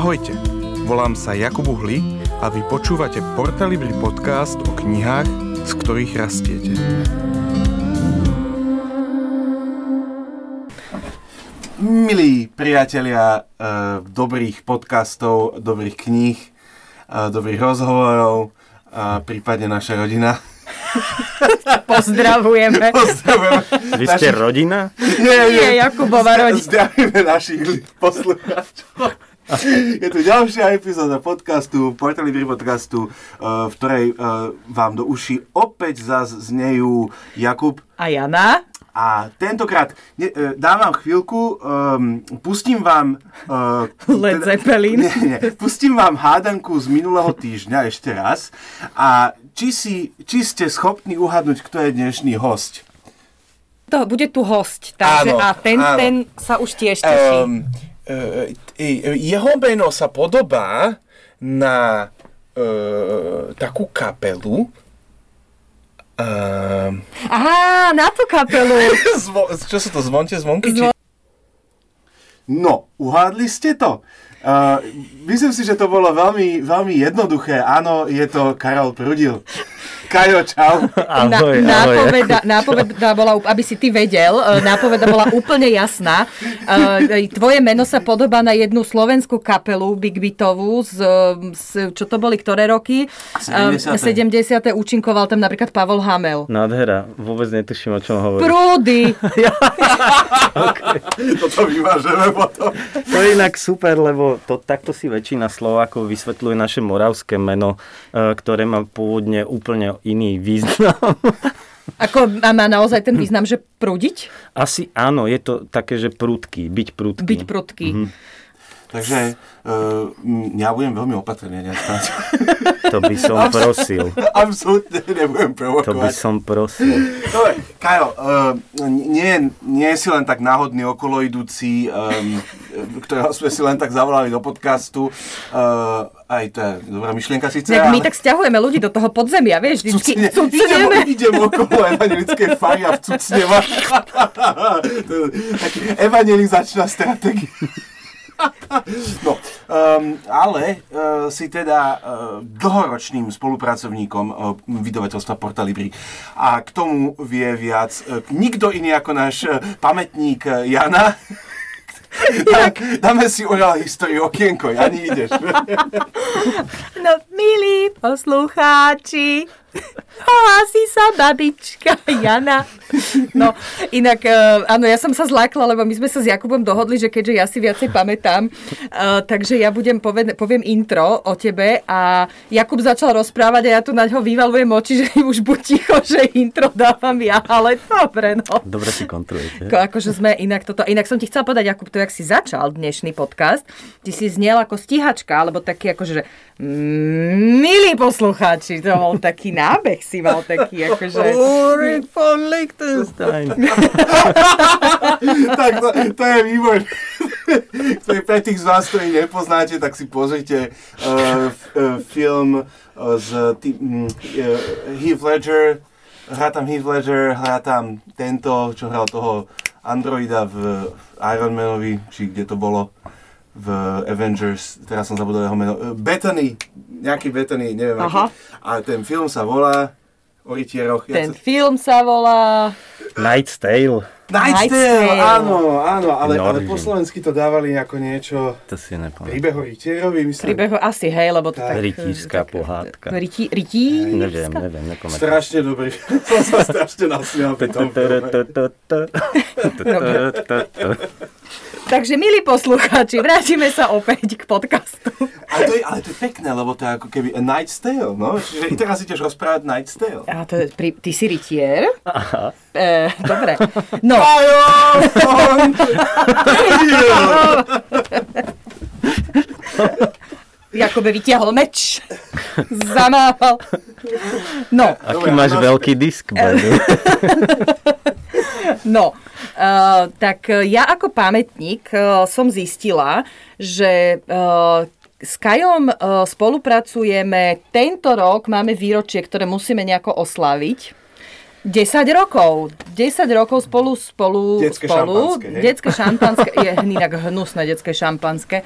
Ahojte, volám sa Jakub Uhli a vy počúvate Portalibri podcast o knihách, z ktorých rastiete. Milí priatelia uh, dobrých podcastov, dobrých kníh, uh, dobrých rozhovorov, a prípadne naša rodina. Pozdravujeme. Pozdravujeme. Vy ste rodina? Nie, Nie, Jakubova rodina. Zdravíme našich poslucháčov. Je tu ďalšia epizóda podcastu, Portalibri podcastu, uh, v ktorej uh, vám do uši opäť zás znejú Jakub A Jana? a tentokrát ne, uh, dám vám chvíľku, um, pustím vám... Uh, Led Zeppelin. Nie, nie, pustím vám hádanku z minulého týždňa ešte raz a či, si, či ste schopní uhadnúť, kto je dnešný host. To bude tu host, takže Áno, a ten, áno. ten sa už tiež teší. Um, jeho meno sa podobá na uh, takú kapelu. Um, Aha, na tú kapelu. zvo, čo sú to, zvonte, zvonky? Zvo- Či... No, uhádli ste to? Uh, myslím si, že to bolo veľmi, veľmi jednoduché. Áno, je to Karol Prudil. Kajo, čau. Na, Ahoj, ahoj. nápoveda, nápoveda bola, aby si ty vedel, e, nápoveda bola úplne jasná. E, Tvoje meno sa podobá na jednu slovenskú kapelu Big Beatovú z, z čo to boli, ktoré roky? 70.. 70. Účinkoval tam napríklad Pavol Hamel. Nádhera, vôbec netuším, o čom hovoríš. Prúdy! Toto vyvážeme potom. To je inak super, lebo to, takto si väčšina Slovákov vysvetľuje naše moravské meno, ktoré má pôvodne úplne iný význam. Ako a má naozaj ten význam, že prúdiť? Asi áno, je to také, že prudký, byť prudký. Byť prudký. Takže uh, ja budem veľmi opatrný. To by som prosil. Absolútne nebudem provokovať. To by som prosil. Dobre, Kajo, uh, nie, nie si len tak náhodný okoloidúci, um, ktorého sme si len tak zavolali do podcastu. Uh, aj to je dobrá myšlienka síce, Tak my tak stiahujeme ľudí do toho podzemia, vieš, vždycky Cucne, cucneme. idem okolo evangelickej fary a vcucnem. Taký evangelizačná stratégia. No, um, ale uh, si teda uh, dlhoročným spolupracovníkom uh, vydavateľstva Porta Libri a k tomu vie viac uh, nikto iný ako náš uh, pamätník uh, Jana. Dám, dáme si oral históriu okienko, Jani, ideš. No, milí poslucháči, hlási sa babička Jana. No, inak, eh, áno, ja som sa zlákla, lebo my sme sa s Jakubom dohodli, že keďže ja si viacej pamätám, eh, takže ja budem poved- poviem intro o tebe a Jakub začal rozprávať a ja tu na ňo vyvalujem oči, že už buď ticho, že intro dávam ja, ale dobre, no. Dobre si kontrolujete. Ko, akože sme inak toto. Inak som ti chcela povedať, Jakub, to, jak si začal dnešný podcast, ty si znel ako stíhačka, alebo taký akože, že mm, milí poslucháči, to bol taký nábeh si mal taký, akože... Ulrich von Liechtenstein. tak to, to je výborné. To je pre tých z vás, ktorí nepoznáte, tak si pozrite uh, f, uh, film uh, z tý, um, uh, Heath Ledger. Hrá tam Heath Ledger, hrá tam tento, čo hral toho androida v Iron Manovi, či kde to bolo v Avengers, teraz som zabudol jeho meno, uh, Bethany, nejaký Bethany, neviem Aha. aký. A ten film sa volá o rytieroch. Ten sa- film sa volá... Knight's Tale. Night's Night's Tale, áno, áno, ale, ale Norwegian. po slovensky to dávali ako niečo To si nepamätám. príbeh o rytierovi, myslím. Príbehu asi, hej, lebo to Tak. tak... Rytířská pohádka. Rytí? Neviem, neviem, nepamätám. Strašne dobrý. som sa strašne nasmial pri tom filme. Takže, milí poslucháči, vrátime sa opäť k podcastu. Ale to, je, ale to je pekné, lebo to je ako keby a Night's Tale, no? Čiže i teraz ideš rozprávať Night's Tale. A to je, pri, ty si rytier? Aha. E, dobre. No! Jakobe vytiahol meč. Zamával. No, Aký máš veľký disk, Badu? no. Uh, tak ja ako pamätník uh, som zistila, že uh, s Kajom uh, spolupracujeme. Tento rok máme výročie, ktoré musíme nejako oslaviť. 10 rokov. 10 rokov spolu, spolu, Detské spolu. šampanské, hej? Detské šampanské, je inak hnusné detské šampanské.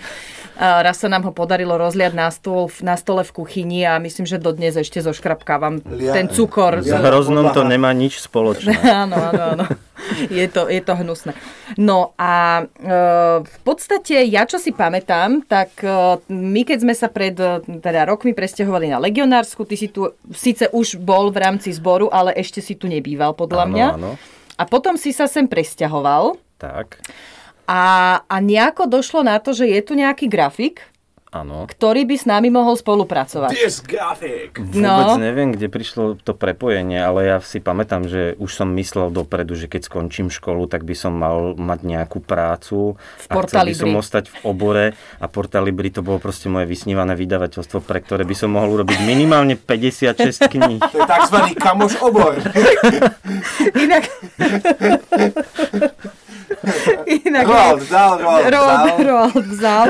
A raz sa nám ho podarilo rozliať na, stôl, na stole v kuchyni a myslím, že dodnes ešte zoškrapkávam Lia- ten cukor. S hroznom to nemá nič spoločné. Áno, áno, áno. Je to, je to hnusné. No a e, v podstate ja, čo si pamätám, tak e, my keď sme sa pred e, teda rokmi presťahovali na legionársku, ty si tu síce už bol v rámci zboru, ale ešte si tu nebýval podľa Áno, mňa. áno. A potom si sa sem presťahoval Tak, a, a nejako došlo na to, že je tu nejaký grafik, áno. ktorý by s nami mohol spolupracovať. Grafik. Vôbec No. neviem, kde prišlo to prepojenie, ale ja si pamätám, že už som myslel dopredu, že keď skončím školu, tak by som mal mať nejakú prácu. V a chcel by som ostať v obore a Portalibri to bolo proste moje vysnívané vydavateľstvo, pre ktoré by som mohol urobiť minimálne 56 kníh. To je tzv. kamoš obor. Inak... Inak... Roald, vzal, Roald, Roald, vzal. Roald vzal.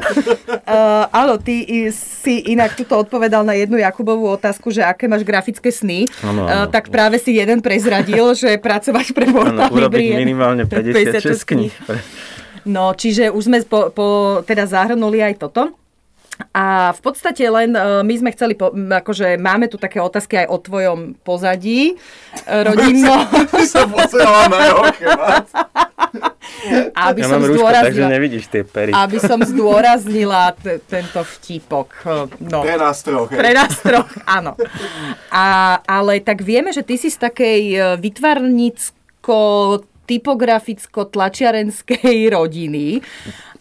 Uh, áno, ty si inak tuto odpovedal na jednu Jakubovú otázku, že aké máš grafické sny. Áno, Uh, áno. tak práve si jeden prezradil, že pracovať pre Portal urobiť minimálne 56 kníh. No, čiže už sme po, po, teda zahrnuli aj toto. A v podstate len e, my sme chceli, po, akože máme tu také otázky aj o tvojom pozadí e, rodinnom, sa na aby Ja som mám rúško, takže zdôraznila, nevidíš tie pery. aby som zdôraznila t- tento vtípok. e, No. Pre nás troch. Pre nás troch, áno. A, ale tak vieme, že ty si z takej vytvarnicko typograficko-tlačiarenskej rodiny.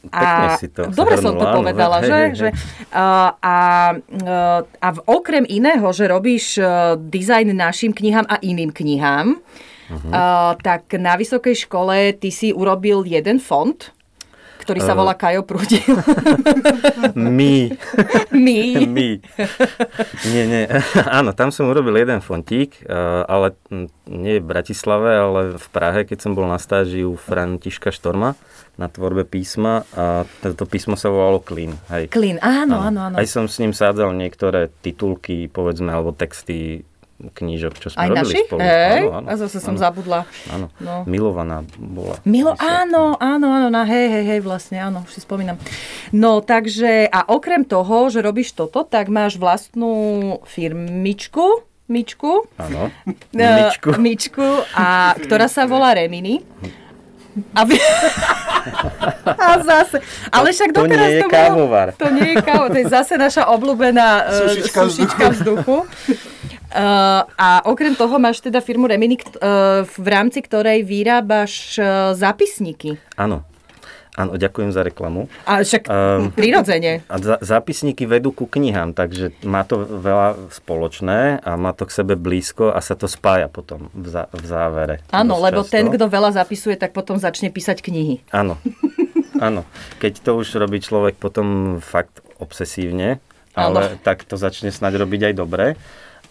Pekne si to Dobre som to áno, povedala, hej, že? hej, že a, a, a v- okrem iného, že robíš e, dizajn našim knihám a iným knihám, Mhm. a, tak na vysokej škole ty si urobil jeden fond, ktorý sa volá Kajo Prúdil. My. My. My. Nie, nie. Áno, tam som urobil jeden fontík, eh, ale nie v Bratislave, ale v Prahe, keď som bol na stáži u Františka Štorma na tvorbe písma a toto písmo sa volalo Clean. Hej. Klin, áno, áno, áno. Aj som s ním sádzal niektoré titulky, povedzme, alebo texty knížok, čo sme Aj robili našich? spolu. Hej, Áno, áno, a zase som áno, zabudla. Áno, No. milovaná bola. Milo, áno, áno, áno, na hej, hej, hej, vlastne, áno, už si spomínam. No, takže, a okrem toho, že robíš toto, tak máš vlastnú firmičku, myčku, Áno, e, Mičku. myčku a, ktorá sa volá Remini. Aby... A zase, ale však To doteraz nie je to bolo- kávovar. To nie je kávo, to je zase naša obľúbená uh, Sušička sušička vzduchu. Uh, a okrem toho máš teda firmu Remini, uh, v rámci ktorej vyrábaš uh, zápisníky. Áno. Áno, ďakujem za reklamu. A však Um, prirodzene. A za, zápisníky vedú ku knihám, takže má to veľa spoločné a má to k sebe blízko a sa to spája potom v, zá, v závere. Áno, lebo často. ten, kto veľa zapisuje, tak potom začne písať knihy. Áno, áno. Keď to už robí človek potom fakt obsesívne, ale Áno. tak to začne snáď robiť aj dobre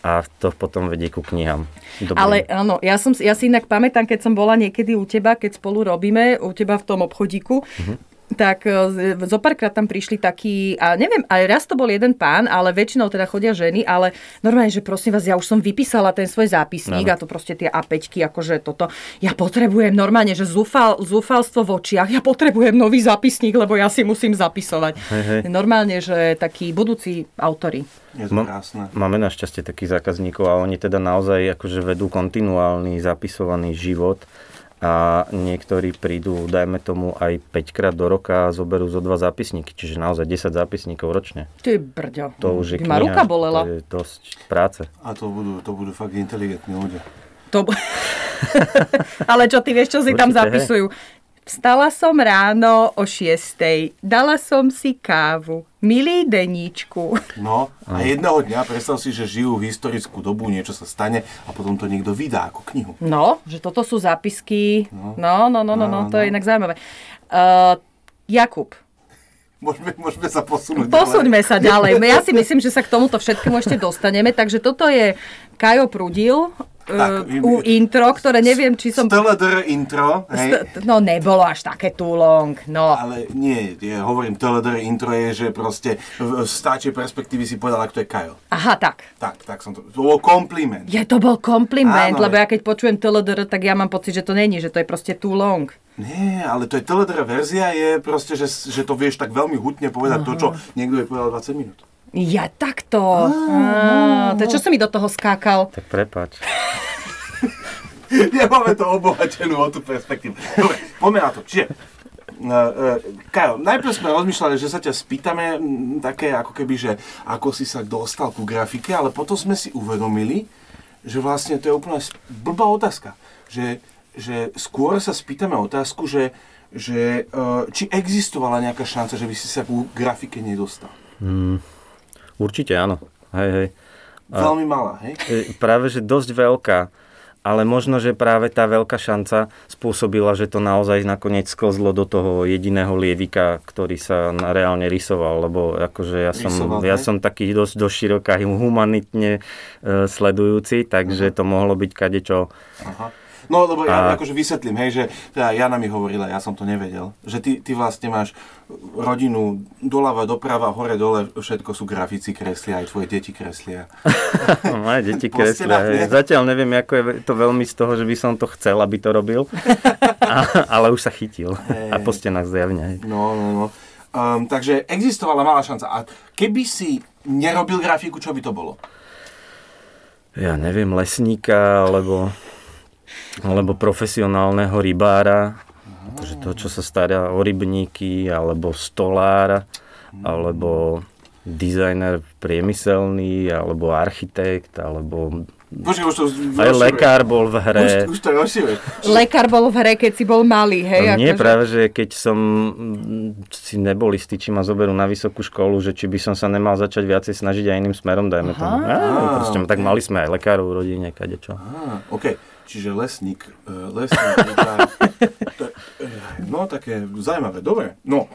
a to potom vedie ku knihám. Dobrým. Ale áno, ja, som, ja si inak pamätám, keď som bola niekedy u teba, keď spolu robíme, u teba v tom obchodíku, tak e, zo párkrát tam prišli takí, a neviem, aj raz to bol jeden pán, ale väčšinou teda chodia ženy, ale normálne, že prosím vás, ja už som vypísala ten svoj zápisník Áno. a to proste tie A5, akože toto. Ja potrebujem normálne, že zúfal, zúfalstvo v očiach, ja potrebujem nový zápisník, lebo ja si musím zapisovať. Hej, hej. Normálne, že takí budúci autory. Je to krásne. Máme našťastie takých zákazníkov a oni teda naozaj akože vedú kontinuálny zapisovaný život a niektorí prídu, dajme tomu, aj 5 krát do roka a zoberú zo dva zápisníky, čiže naozaj 10 zápisníkov ročne. Ty brďo. To už je By ma kniha, ruka bolela. To je dosť práce. A to budú, to budú fakt inteligentní ľudia. To... Ale čo ty vieš, čo si tam Určite, hej. Vstala som ráno o 6. Dala som si kávu. Milý deníčku. No a jedného dňa predstav si, že žijú historickú dobu, niečo sa stane a potom to niekto vydá ako knihu. No, že toto sú zápisky. No, no, no, no, no, No, to je no. inak zaujímavé. Uh, Jakub, Môžeme, môžeme sa posunúť Posuňme sa ďalej. Ja si myslím, že sa k tomuto všetkému ešte dostaneme. Takže toto je Kajo Prudil Tak, uh, u intro, ktoré neviem, či som... TLDR intro, hej. St- no nebolo až také too long, no. Ale nie, ja hovorím, TLDR intro je, že proste v stáčej perspektívy si povedala, kto je Kajo. Aha, tak. Tak, tak som to... To bol kompliment. Ja to bol kompliment, Áno, lebo ja keď počujem TLDR, tak ja mám pocit, že to není, že to je proste too long. Nie, ale to je TLDR verzia, je proste, že, že to vieš tak veľmi hutne povedať to, čo niekto je povedal 20 minút. Ja takto. Á, to je, čo som mi do toho skákal? Tak prepač. Nemáme to obohatenú o tú perspektívu. Dobre, poďme na to. Čiže, uh, uh, Kajo, najprv sme rozmýšľali, že sa ťa spýtame mm, také ako keby, že ako si sa dostal ku grafike, ale potom sme si uvedomili, že vlastne to je úplne blbá otázka. Že, že skôr sa spýtame otázku, že, že uh, či existovala nejaká šanca, že by si sa ku grafike nedostal. Určite áno. Hej, hej. Veľmi malá, hej? E, Práve, že dosť veľká. Ale možno, že práve tá veľká šanca spôsobila, že to naozaj nakoniec sklzlo do toho jediného lievika, ktorý sa reálne rysoval, lebo akože ja som, Rysoval, ja hej? som taký dosť, široká humanitne e, sledujúci, takže to mohlo byť kadečo. Aha. No, lebo ja A- akože vysvetlím, hej, že teda Jana mi hovorila, ja som to nevedel, že ty, ty vlastne máš rodinu doľava, doprava, hore, dole, všetko sú grafici kreslia, aj tvoje deti kreslia. Moje deti kreslia. hej. Zatiaľ neviem, ako je to veľmi z toho, že by som to chcel, aby to robil, a, ale už sa chytil. A po stenách zjavne. hej. No, no, no. Um, takže existovala malá šanca. A keby si nerobil grafiku, čo by to bolo? ja neviem, lesníka, alebo, alebo profesionálneho rybára, akože to, čo sa stará o rybníky, alebo stolára, alebo dizajner priemyselný, alebo architekt, alebo Počkaj, už to aj lekár bol v hre. Už, už to. Lekár bol v hre, keď si bol malý, hej? No nie, akože- práve, že keď som si nebol istý, či ma zoberú na vysokú školu, že či by som sa nemal začať viacej snažiť aj iným smerom, dajme tomu. Á, proste, tak mali sme aj lekárov v rodine, kadečo. Á, OK. Čiže lesník, uh, lesník, lekár, je- no také zaujímavé, dobre. No,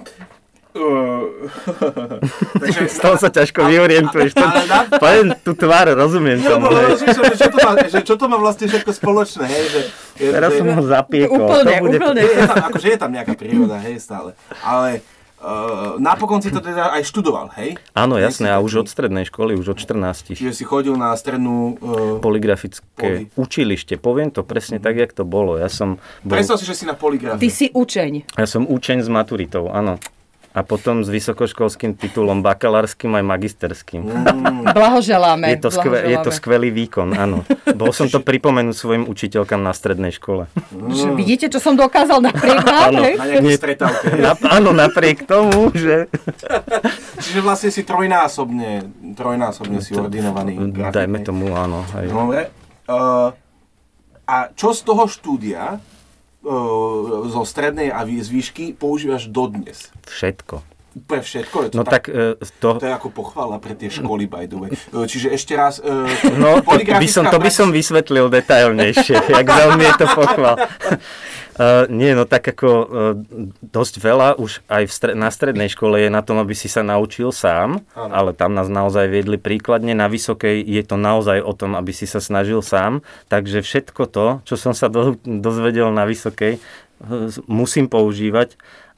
Uh, takže, Z toho sa ťažko vyorientuješ. To, na- poviem tú tvár, rozumiem Jo, tomu. bo hej. rozmýšľam, že čo to má, že čo to má vlastne všetko spoločné, hej, že, je, Teraz že, som ho zapiekol. Úplne, to bude... úplne. je, je tam, akože je tam nejaká príroda, hej, stále. Ale uh, napokon si to teda aj študoval, hej? Áno, jasné, a už od strednej školy, už od 14. Čiže si chodil na strednú... Uh, Poligrafické Poli. učilište. Poviem to presne tak, jak to bolo. Ja som bol, predstav si, že si na poligrafe. Ty si učeň. ja som učeň s maturitou, áno. A potom s vysokoškolským titulom bakalárskym aj magisterským. Mm, Blahoželáme. Je to, skve, je to skvelý výkon, áno. Bol som to pripomenúť svojim učiteľkám na strednej škole. Že Vidíte, čo som dokázal napriek vám, Áno. na áno, napriek tomu, že... Čiže vlastne si trojnásobne, trojnásobne si ordinovaný. Dajme tomu, áno. Hej. Dobre. Uh, a čo z toho štúdia, zo strednej a z výšky, používaš dodnes? Všetko. Úplne všetko? Je to No tak e, to... To je ako pochvala pre tie školy, by the way. Uh, Čiže ešte raz... Uh, No, by poligrafická som, to by som vysvetlil detailnejšie, jak veľmi je to pochval. Uh, nie, no tak ako uh, dosť veľa už aj v stre- na strednej škole je na tom, aby si sa naučil sám, Áno. ale tam nás naozaj viedli príkladne. Na vysokej je to naozaj o tom, aby si sa snažil sám. Takže všetko to, čo som sa do- dozvedel na vysokej, uh, musím používať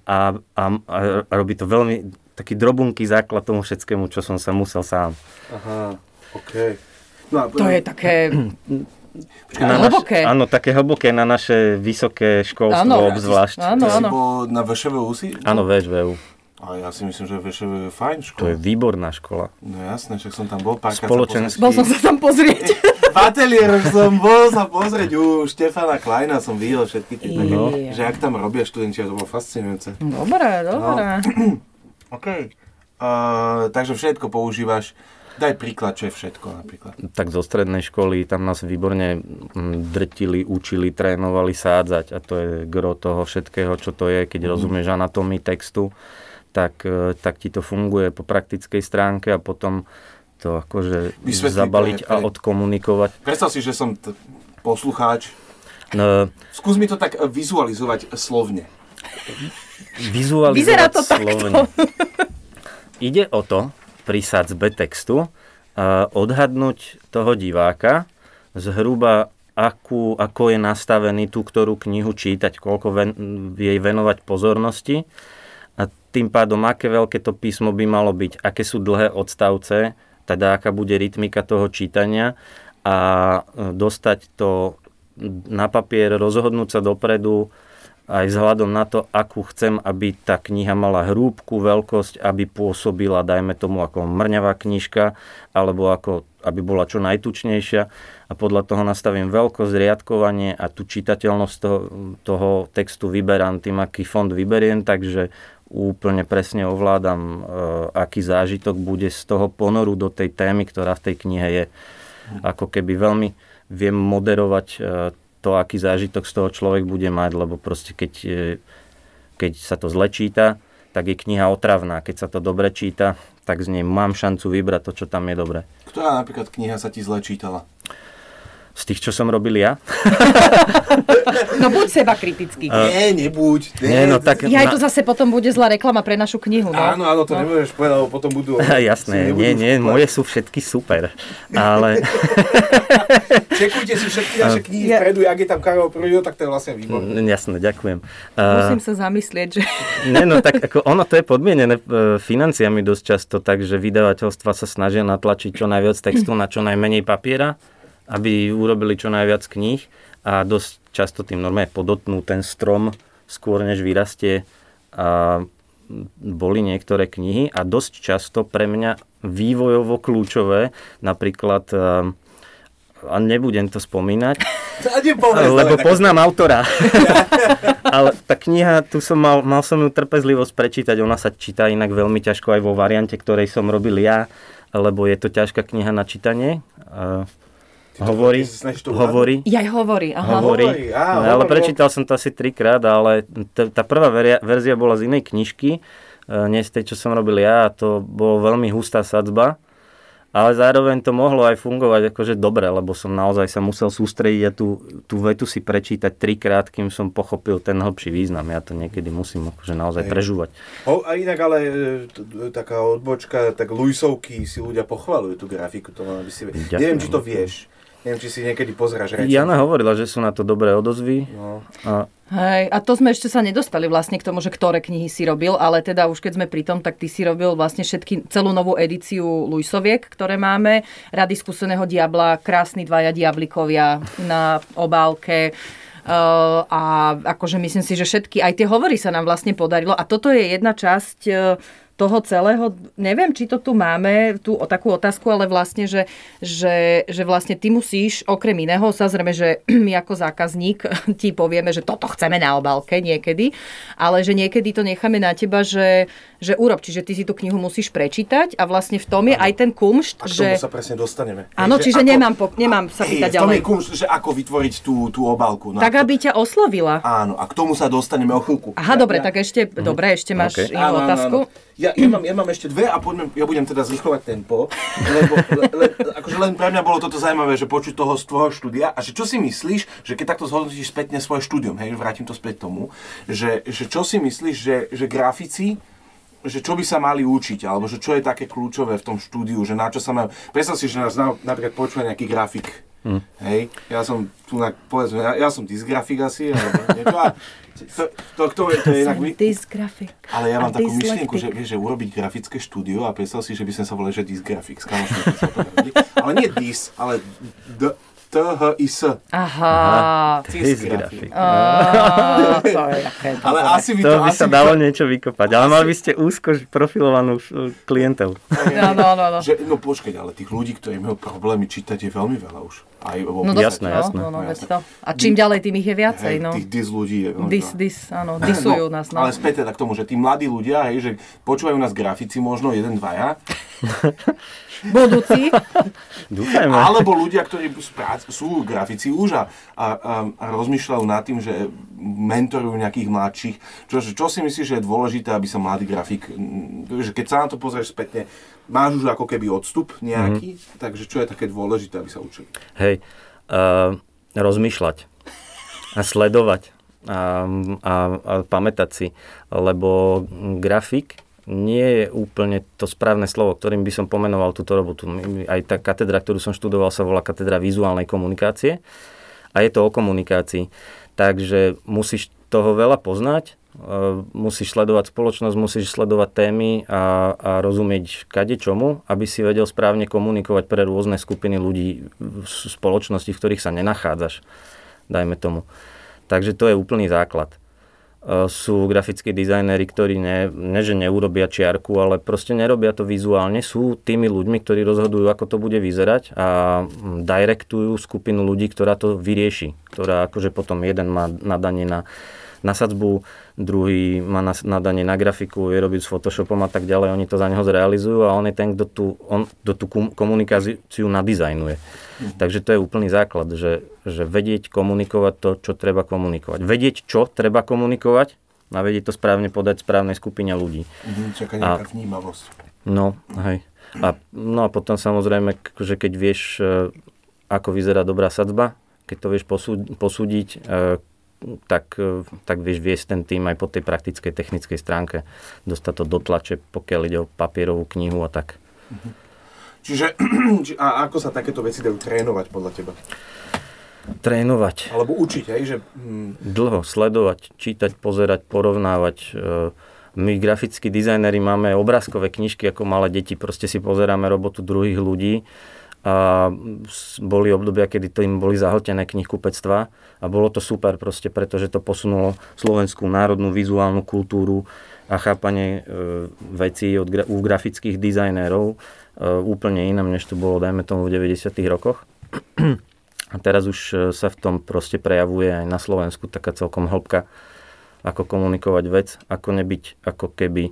a, a, a robí to veľmi taký drobunký základ tomu všetkému, čo som sa musel sám. Aha, OK. No a, To je také... Na Hlboké. Naš, áno, také hlboké na naše vysoké školstvo Áno. obzvlášť. Áno, áno. na VŠVU si? Áno, VŠVU. A ja si myslím, že VŠVU je fajn To škola. je výborná škola. No jasné, však som tam bol párkrát. Spoločenský-. Bol som sa tam pozrieť. V ateliéroch som bol sa pozrieť u Štefana Kleina, som videl všetky tie také, No. že ak tam robia študenti, to bolo fascinujúce. Dobre, dobre. OK. Uh, takže všetko používaš. Daj príklad, čo je všetko napríklad. Tak zo strednej školy tam nás výborne mm, drtili, učili, trénovali sádzať a to je gro toho všetkého, čo to je, keď rozumieš anatómii textu, tak, e, tak ti to funguje po praktickej stránke a potom to akože Vysvetli zabaliť a pre- odkomunikovať. Predstav si, že som t- poslucháč. No, Skús mi to tak vizualizovať slovne. vizualizovať Vyzerá to slovne. Ide o to, pri sadzbe textu, odhadnúť toho diváka zhruba akú, ako je nastavený tú ktorú knihu čítať, koľko ven, jej venovať pozornosti a tým pádom, aké veľké to písmo by malo byť, aké sú dlhé odstavce, teda aká bude rytmika toho čítania a e, dostať to na papier, rozhodnúť sa dopredu, aj vzhľadom na to, akú chcem, aby tá kniha mala hrúbku, veľkosť, aby pôsobila, dajme tomu, ako mrňavá knižka, alebo ako, aby bola čo najtučnejšia. A podľa toho nastavím veľkosť, riadkovanie a tú čitateľnosť toho, toho textu vyberám tým, aký fond vyberiem, takže úplne presne ovládam, e, aký zážitok bude z toho ponoru do tej témy, ktorá v tej knihe je. Ako keby veľmi viem moderovať e, to, aký zážitok z toho človek bude mať, lebo proste keď, e, keď sa to zle číta, tak je kniha otravná. Keď sa to dobre číta, tak z nej mám šancu vybrať to, čo tam je dobre. Ktorá napríklad kniha sa ti zle čítala? Z tých, čo som robil ja? No buď seba kritický. Uh, nie, nebuď. Nie, no tak... Ja aj to zase potom bude zlá reklama pre našu knihu. No. Áno, áno, to no. nemôžeš povedať, lebo potom budú... Jasné, nie, nie, moje sú všetky super. Ale... Čekujte si všetky naše knihy ja. vpredu, ak je tam Karol Prvýho, tak to je vlastne výborné. Jasné, ďakujem. Musím sa zamyslieť, že... Nie, no tak ako ono to je podmienené e, financiami dosť často, takže vydavateľstva sa snažia natlačiť čo najviac textu na čo najmenej papiera aby urobili čo najviac kníh a dosť často tým normálne podotnú ten strom skôr než vyrastie a boli niektoré knihy a dosť často pre mňa vývojovo kľúčové, napríklad a nebudem to spomínať, lebo poznám autora. Ale tá kniha, tu som mal, mal som ju trpezlivosť prečítať, ona sa číta inak veľmi ťažko aj vo variante, ktorej som robil ja, lebo je to ťažká kniha na čítanie hovorí, hovorí. Ja hovorí, aha. Hovorí, hovorí á, no, ale prečítal som to asi trikrát, ale t- tá prvá veria, verzia bola z inej knižky, e, nie z tej, čo som robil ja, a to bolo veľmi hustá sadzba, ale zároveň to mohlo aj fungovať akože dobre, lebo som naozaj sa musel sústrediť a tú, tú vetu si prečítať trikrát, kým som pochopil ten hlbší význam. Ja to niekedy musím akože naozaj Hej. prežúvať. Ho, a inak ale e, taká odbočka, tak Luisovky si ľudia pochvalujú tú grafiku, to aby si... Ďakujem. Neviem, či to vieš. Neviem, či si niekedy pozráš reči. Jana hovorila, že sú na to dobré odozvy. No. A... Hej, a to sme ešte sa nedostali vlastne k tomu, že ktoré knihy si robil, ale teda už keď sme pri tom, tak ty si robil vlastne všetky, celú novú edíciu Luisoviek, ktoré máme. Rady skúseného diabla, krásni dvaja diablikovia na obálke. Uh, a akože myslím si, že všetky, aj tie hovory sa nám vlastne podarilo. A toto je jedna časť uh, toho celého, neviem, či to tu máme, tú o takú otázku, ale vlastne, že, že, že vlastne ty musíš, okrem iného, samozrejme, že my ako zákazník ti povieme, že toto chceme na obálke niekedy, ale že niekedy to necháme na teba, že, že urob, čiže ty si tú knihu musíš prečítať a vlastne v tom je ano. aj ten kumšt, a že... sa presne dostaneme. Áno, čiže ako... nemám, po, nemám sa pýtať ďalej. V tom je kumšt, že ako vytvoriť tú, tú obálku. No, tak, aby ťa oslovila. Áno, a k tomu sa dostaneme o chvíľku. Aha, ja, dobre, ja... tak ešte, mm. dobre, ešte máš okay. inú áno, otázku. Áno, áno. Ja, ja, mám, ja mám ešte dve a poďme, ja budem teda zrychlovať tempo, lebo le, le, akože len pre mňa bolo toto zaujímavé, že počuť toho z tvojho štúdia a že čo si myslíš, že keď takto zhodnotíš spätne svoje štúdium, hej, vrátim to späť tomu, že, že čo si myslíš, že, že grafici že čo by sa mali učiť, alebo že čo je také kľúčové v tom štúdiu, že na čo sa majú... Predstav si, že nás napríklad počúva nejaký grafik, Hmm. Hej, ja som tu na, povedzme, ja, ja som dysgrafik asi, alebo niečo a to, to, to, je, to je inak... Dysgrafik. Ale ja mám takú myšlienku, že, vieš, že urobiť grafické štúdio a predstav si, že by sme sa volali, že dysgrafik. Ale nie dys, ale d, T-H-I-S. Aha. Tisgrafik. Ale asi by to... To by sa dalo niečo vykopať, ale mali by ste úzko profilovanú klientelu. No, no, no, no. Že, no počkať, ale tých ľudí, ktorí majú problémy čítať, je veľmi veľa už. Aj no, jasné, jasné. No, no, no, to. A čím ďalej, tým ich je viacej. Hej, no. Tých dis ľudí je... No, dis, dis, áno, disujú no, nás. No. Ale späť teda k tomu, že tí mladí ľudia, hej, že počúvajú nás grafici, možno jeden, dvaja, budúci. Dúfajme. Alebo ľudia, ktorí sú grafici už a, a, a rozmýšľajú nad tým, že mentorujú nejakých mladších. Čo, čo si myslíš, že je dôležité, aby sa mladý grafik, že keď sa na to pozrieš spätne, máš už ako keby odstup nejaký, mm-hmm. takže čo je také dôležité, aby sa učili? Hej, uh, rozmýšľať a sledovať a, a, a pamätať si, lebo grafik nie je úplne to správne slovo, ktorým by som pomenoval túto robotu. Aj tá katedra, ktorú som študoval, sa volá katedra vizuálnej komunikácie. A je to o komunikácii. Takže musíš toho veľa poznať, musíš sledovať spoločnosť, musíš sledovať témy a, a rozumieť kade čomu, aby si vedel správne komunikovať pre rôzne skupiny ľudí v spoločnosti, v ktorých sa nenachádzaš, dajme tomu. Takže to je úplný základ. Sú grafickí dizajnéri, ktorí ne, ne, že neurobia čiarku, ale proste nerobia to vizuálne. Sú tými ľuďmi, ktorí rozhodujú, ako to bude vyzerať a direktujú skupinu ľudí, ktorá to vyrieši. Ktorá akože potom jeden má nadanie na na sadzbu, druhý má nadanie na grafiku, je robiť s Photoshopom a tak ďalej, oni to za neho zrealizujú a on je ten, kto tú, on, kto tú komunikáciu nadizajnuje. Mhm. Takže to je úplný základ, že, že vedieť komunikovať to, čo treba komunikovať. Vedieť, čo treba komunikovať a vedieť to správne podať správnej skupine ľudí. Mhm, čaká nejaká a, vnímavosť. No, hej. A, no a potom samozrejme, že keď vieš, e, ako vyzerá dobrá sadzba, keď to vieš posúdiť, e, tak, e, tak vieš viesť ten tým aj po tej praktickej technickej stránke. Dostať to do tlače, pokiaľ ide o papierovú knihu a tak. Mhm. Čiže a ako sa takéto veci dajú trénovať podľa teba? Trénovať. Alebo učiť, hej? Že, hm. Dlho sledovať, čítať, pozerať, porovnávať. E, my, grafickí dizajneri, máme obrázkové knižky ako malé deti. Proste si pozeráme robotu druhých ľudí a boli obdobia, kedy to im boli zahltené knihkupectva a bolo to super proste, pretože to posunulo slovenskú národnú vizuálnu kultúru a chápanie e, vecí od, u grafických dizajnérov e, úplne inam, než to bolo, dajme tomu, v 90 rokoch. A teraz už e, sa v tom proste prejavuje aj na Slovensku taká celkom hĺbka, ako komunikovať vec, ako nebyť ako keby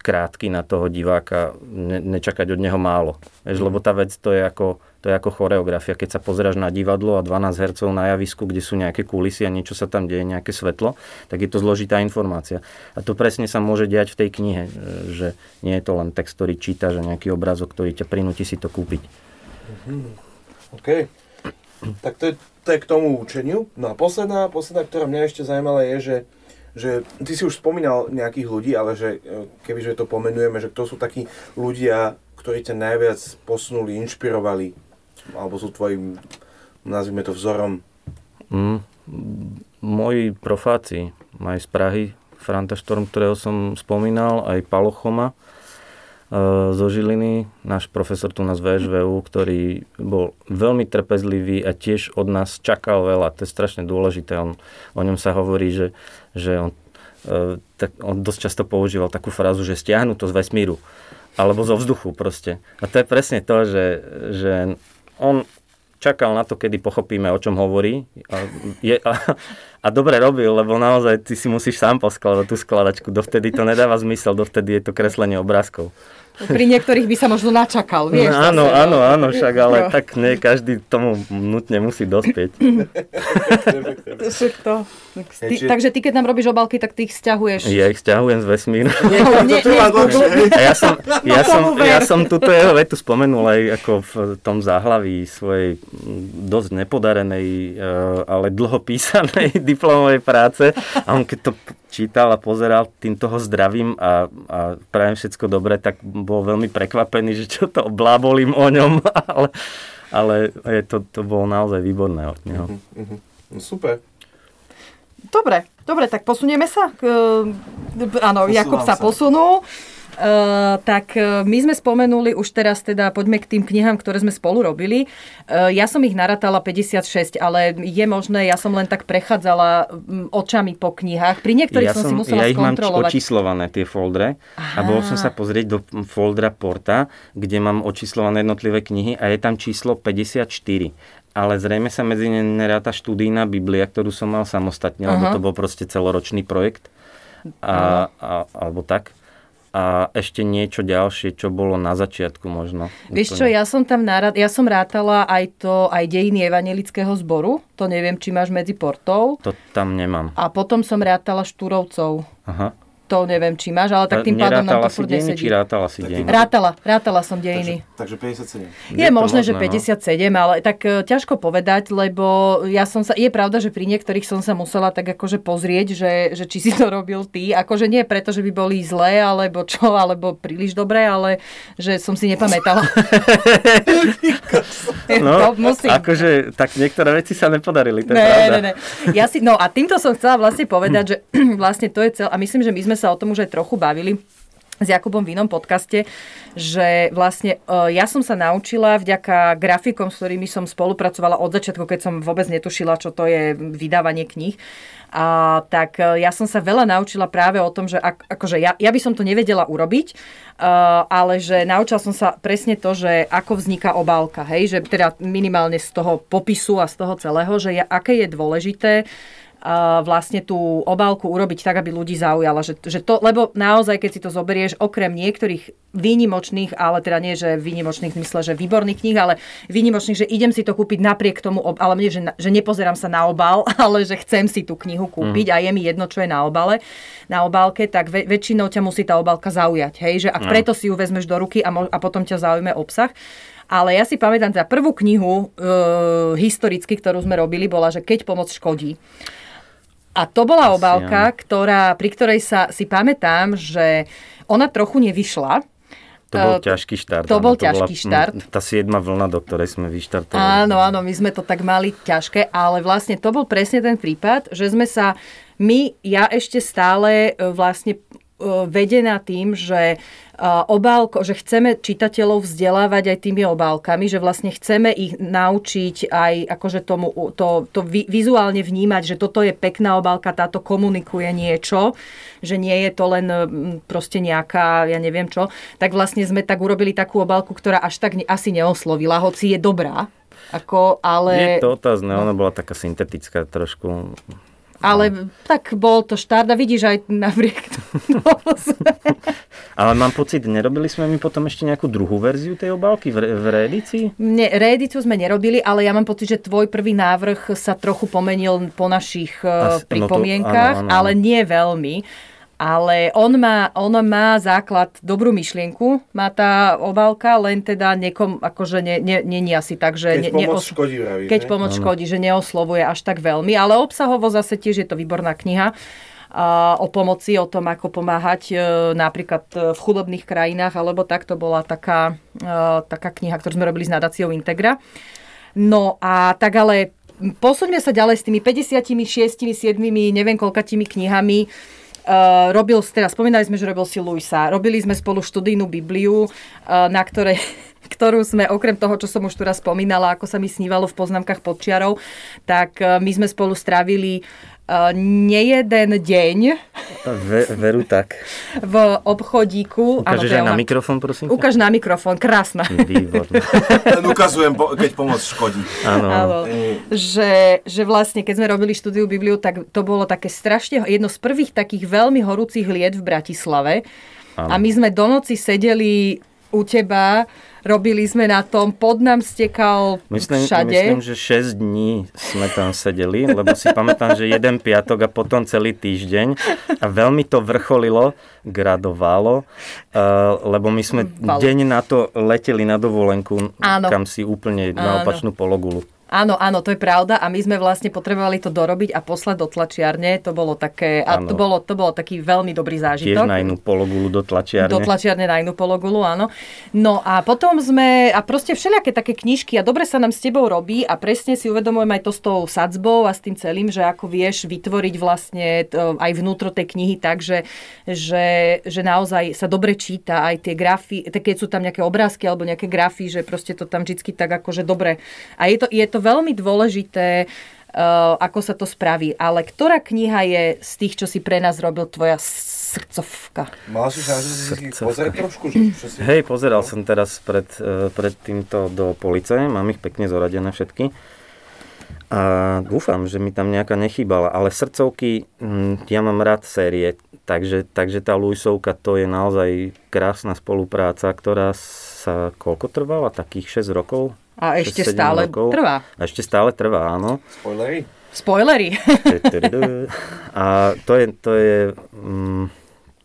krátky na toho diváka, ne, nečakať od neho málo. Vieš, mm. lebo tá vec to je, ako, to je ako choreografia. Keď sa pozeráš na divadlo a 12 hercov na javisku, kde sú nejaké kulisy a niečo sa tam deje, nejaké svetlo, tak je to zložitá informácia. A to presne sa môže diať v tej knihe, že nie je to len text, ktorý čítaš a nejaký obrázok, ktorý ťa prinúti si to kúpiť. Mm. OK. Tak to je, to je k tomu učeniu. No a posledná, posledná, ktorá mňa ešte zaujímala je, že že ty si už spomínal nejakých ľudí, ale že e, kebyže to pomenujeme, že kto sú takí ľudia, ktorí ťa najviac posunuli, inšpirovali, alebo sú tvojim, nazvime to vzorom? Mm, moji profáci, aj z Prahy, Franta Štorm, ktorého som spomínal, aj Palochoma, e, zo Žiliny, náš profesor tu na VŠVU, ktorý bol veľmi trpezlivý a tiež od nás čakal veľa. To je strašne dôležité. On, o ňom sa hovorí, že že on, e, tak on dosť často používal takú frázu, že stiahnu to z vesmíru alebo zo vzduchu proste. A to je presne to, že, že on čakal na to, kedy pochopíme, o čom hovorí. A, je, a, a dobre robil, lebo naozaj ty si musíš sám poskladať tú skladačku. Dovtedy to nedáva zmysel, dovtedy je to kreslenie obrázkov. Pri niektorých by sa možno načakal, vieš. No, áno, zase, áno, áno, však, ale no. tak nie každý tomu nutne musí dospieť. to. Ty, takže ty, keď nám robíš obalky, tak ty ich stiahuješ. Ja ich stiahujem z vesmíru. A ja som, ja, som, ja som túto jeho vetu spomenul aj ako v tom záhlaví svojej dosť nepodarenej, eh, ale dlho písanej diplomovej práce. A on keď to čítal a pozeral, tým toho zdravím a, a prajem všetko dobré, tak bol veľmi prekvapený, že čo to blábolím o ňom, ale, ale je to, to bolo naozaj výborné od neho. Uh-huh, uh-huh. super. Dobre, dobre, tak posunieme sa. Áno, Jakub sa, sa posunul. Uh, tak uh, my sme spomenuli už teraz teda, poďme k tým knihám, ktoré sme spolu robili. Uh, ja som ich naratala 56, ale je možné, ja som len tak prechádzala um, očami po knihách. Pri niektorých ja som, som si musela ja ich mám očíslované, tie foldre. Aha. A bol som sa pozrieť do foldra Porta, kde mám očíslované jednotlivé knihy a je tam číslo 54 ale zrejme sa medzi ne neráta študijná Biblia, ktorú som mal samostatne, uh-huh. lebo to bol proste celoročný projekt. A, a, alebo tak a ešte niečo ďalšie, čo bolo na začiatku možno. Vieš čo, ja som tam narad, ja som rátala aj to, aj dejiny evangelického zboru, to neviem, či máš medzi portou. To tam nemám. A potom som rátala Štúrovcov. Aha. To neviem, či máš, ale tak tým pádom nám to furt dejiny, či nesedí. rátala si dejiny? Rátala, rátala som dejiny. Takže, takže 57. Je, Je možné, že možné, no. 57, ale tak e, ťažko povedať, lebo ja som sa, je pravda, že pri niektorých som sa musela tak akože pozrieť, že, že či si to robil ty, akože nie preto, že by boli zlé, alebo čo, alebo príliš dobré, ale že som si nepamätala. No, to musím. akože, tak niektoré veci sa nepodarili, to je Ne, pravda. ne, ne. Ja si, no a týmto som chcela vlastne povedať, že vlastne to je cel, a myslím, že my sme sa o tom už aj trochu bavili, s Jakubom v inom podcaste, že vlastne e, ja som sa naučila vďaka grafikom, s ktorými som spolupracovala od začiatku, keď som vôbec netušila, čo to je vydávanie kníh. A, tak e, ja som sa veľa naučila práve o tom, že ak, akože ja, ja by som to nevedela urobiť, uh, ale že naučila som sa presne to, že ako vzniká obálka, hej, že teda minimálne z toho popisu a z toho celého, že ja, aké je dôležité a vlastne tú obálku urobiť tak, aby ľudí zaujala. Že, že to, lebo naozaj, keď si to zoberieš, okrem niektorých výnimočných, ale teda nie, že výnimočných v zmysle, že výborných kníh, ale výnimočných, že idem si to kúpiť napriek tomu, ale nie, že, že nepozerám sa na obal, ale že chcem si tú knihu kúpiť a je mi jedno, čo je na obale, na obálke, tak ve- väčšinou ťa musí tá obálka zaujať. Hej? Že ak preto si ju vezmeš do ruky a, mo- a potom ťa zaujme obsah. Ale ja si pamätám, teda prvú knihu e, historicky, ktorú sme robili, bola, že Keď pomoc škodí. A to bola Asi obálka, ktorá, pri ktorej sa si pamätám, že ona trochu nevyšla. To bol E, ťažký štart. to áno, bol bola, ťažký štart. mm, Tá siedma vlna, do ktorej sme vyštartovali. Áno, áno, my sme to tak mali ťažké, ale vlastne to bol presne ten prípad, že sme sa, my, ja ešte stále e, vlastne e, vedená tým, že obálko, že chceme čitateľov vzdelávať aj tými obálkami, že vlastne chceme ich naučiť aj akože tomu, to, to vi, vizuálne vnímať, že toto je pekná obálka, táto komunikuje niečo, že nie je to len proste nejaká, ja neviem čo, tak vlastne sme tak urobili takú obálku, ktorá až tak asi neoslovila, hoci je dobrá. Ako, ale... Je to otázne, ona bola taká syntetická trošku. Ale tak bol to štart a vidíš aj napriek tomu. Ale mám pocit, nerobili sme mi potom ešte nejakú druhú verziu tej obálky v, re- v reedícii? Ne, reedíciu sme nerobili, ale ja mám pocit, že tvoj prvý návrh sa trochu pomenil po našich Asi- no uh, to- pripomienkách, áno, áno, ale nie veľmi. Ale on má, on má základ, dobrú myšlienku, má tá obálka, len teda niekom, akože nie, nie, nie, nie asi tak, že... Keď ne, pomoc neos- škodí, vravíš, Keď ne? pomoc škodí, že neoslovuje až tak veľmi, ale obsahovo zase tiež je to výborná kniha o pomoci, o tom, ako pomáhať e, napríklad e, v chudobných krajinách, alebo tak to bola taká, e, taká kniha, ktorú sme robili s nadáciou Integra. No a tak ale posuňme sa ďalej s tými 56, 7, neviem koľkatými knihami. Uh, robil, teda spomínali sme, že robil si Luisa. Robili sme spolu študijnú Bibliu, uh, na ktorej, ktorú sme, okrem toho, čo som už tu spomínala, ako sa mi snívalo v poznámkach podčiarov, tak uh, my sme spolu strávili nejeden deň Ve, veru tak. v obchodíku. Áno, Ukážeš aj na mikrofón, prosím ťa? Ukáž na mikrofón, krásna. Výborné. Ukazujem, keď pomoc škodí. Áno, áno. Áno. Že, že vlastne, keď sme robili štúdiu Bibliu, tak to bolo také strašne, jedno z prvých takých veľmi horúcich liet v Bratislave. A my sme do noci sedeli u teba, robili sme na tom, pod nám stekal Myslím, všade. myslím, že 6 dní sme tam sedeli, lebo si pamätám, že jeden piatok a potom celý týždeň a veľmi to vrcholilo, gradovalo, uh, lebo my sme Valo. deň na to leteli na dovolenku, Áno. kam si úplne na Áno. opačnú pologulu. Áno, áno, to je pravda a my sme vlastne potrebovali to dorobiť a poslať do tlačiarne. To bolo také, a to bolo, to bolo taký veľmi dobrý Tiež zážitok. na inú pologulu do tlačiarne. Do tlačiarne na inú pologulu, áno. No a potom sme, a proste všelijaké také knižky a dobre sa nám s tebou robí a presne si uvedomujem aj to s tou sadzbou a s tým celým, že ako vieš vytvoriť vlastne to, aj vnútro tej knihy tak, že, že, že naozaj sa dobre číta aj tie grafy, keď sú tam nejaké obrázky alebo nejaké grafy, že proste to tam vždy tak akože dobre. A je to, je to veľmi dôležité, uh, ako sa to spraví. Ale ktorá kniha je z tých, čo si pre nás robil, tvoja srdcovka? Mal si šancu si pozrieť trošku? Že, čo si... Hej, pozeral som teraz pred, eh, pred týmto do police, mám ich pekne zoradené všetky. A dúfam, že mi tam nejaká nechýbala, ale srdcovky, hm, ja mám rád série, takže, takže tá Luisovka to je naozaj krásna spolupráca, ktorá sa koľko trvala? Takých 6 rokov? A ešte 6-7 stále rokov. trvá. A ešte stále trvá, áno. Spoilery. A to je, to je mm,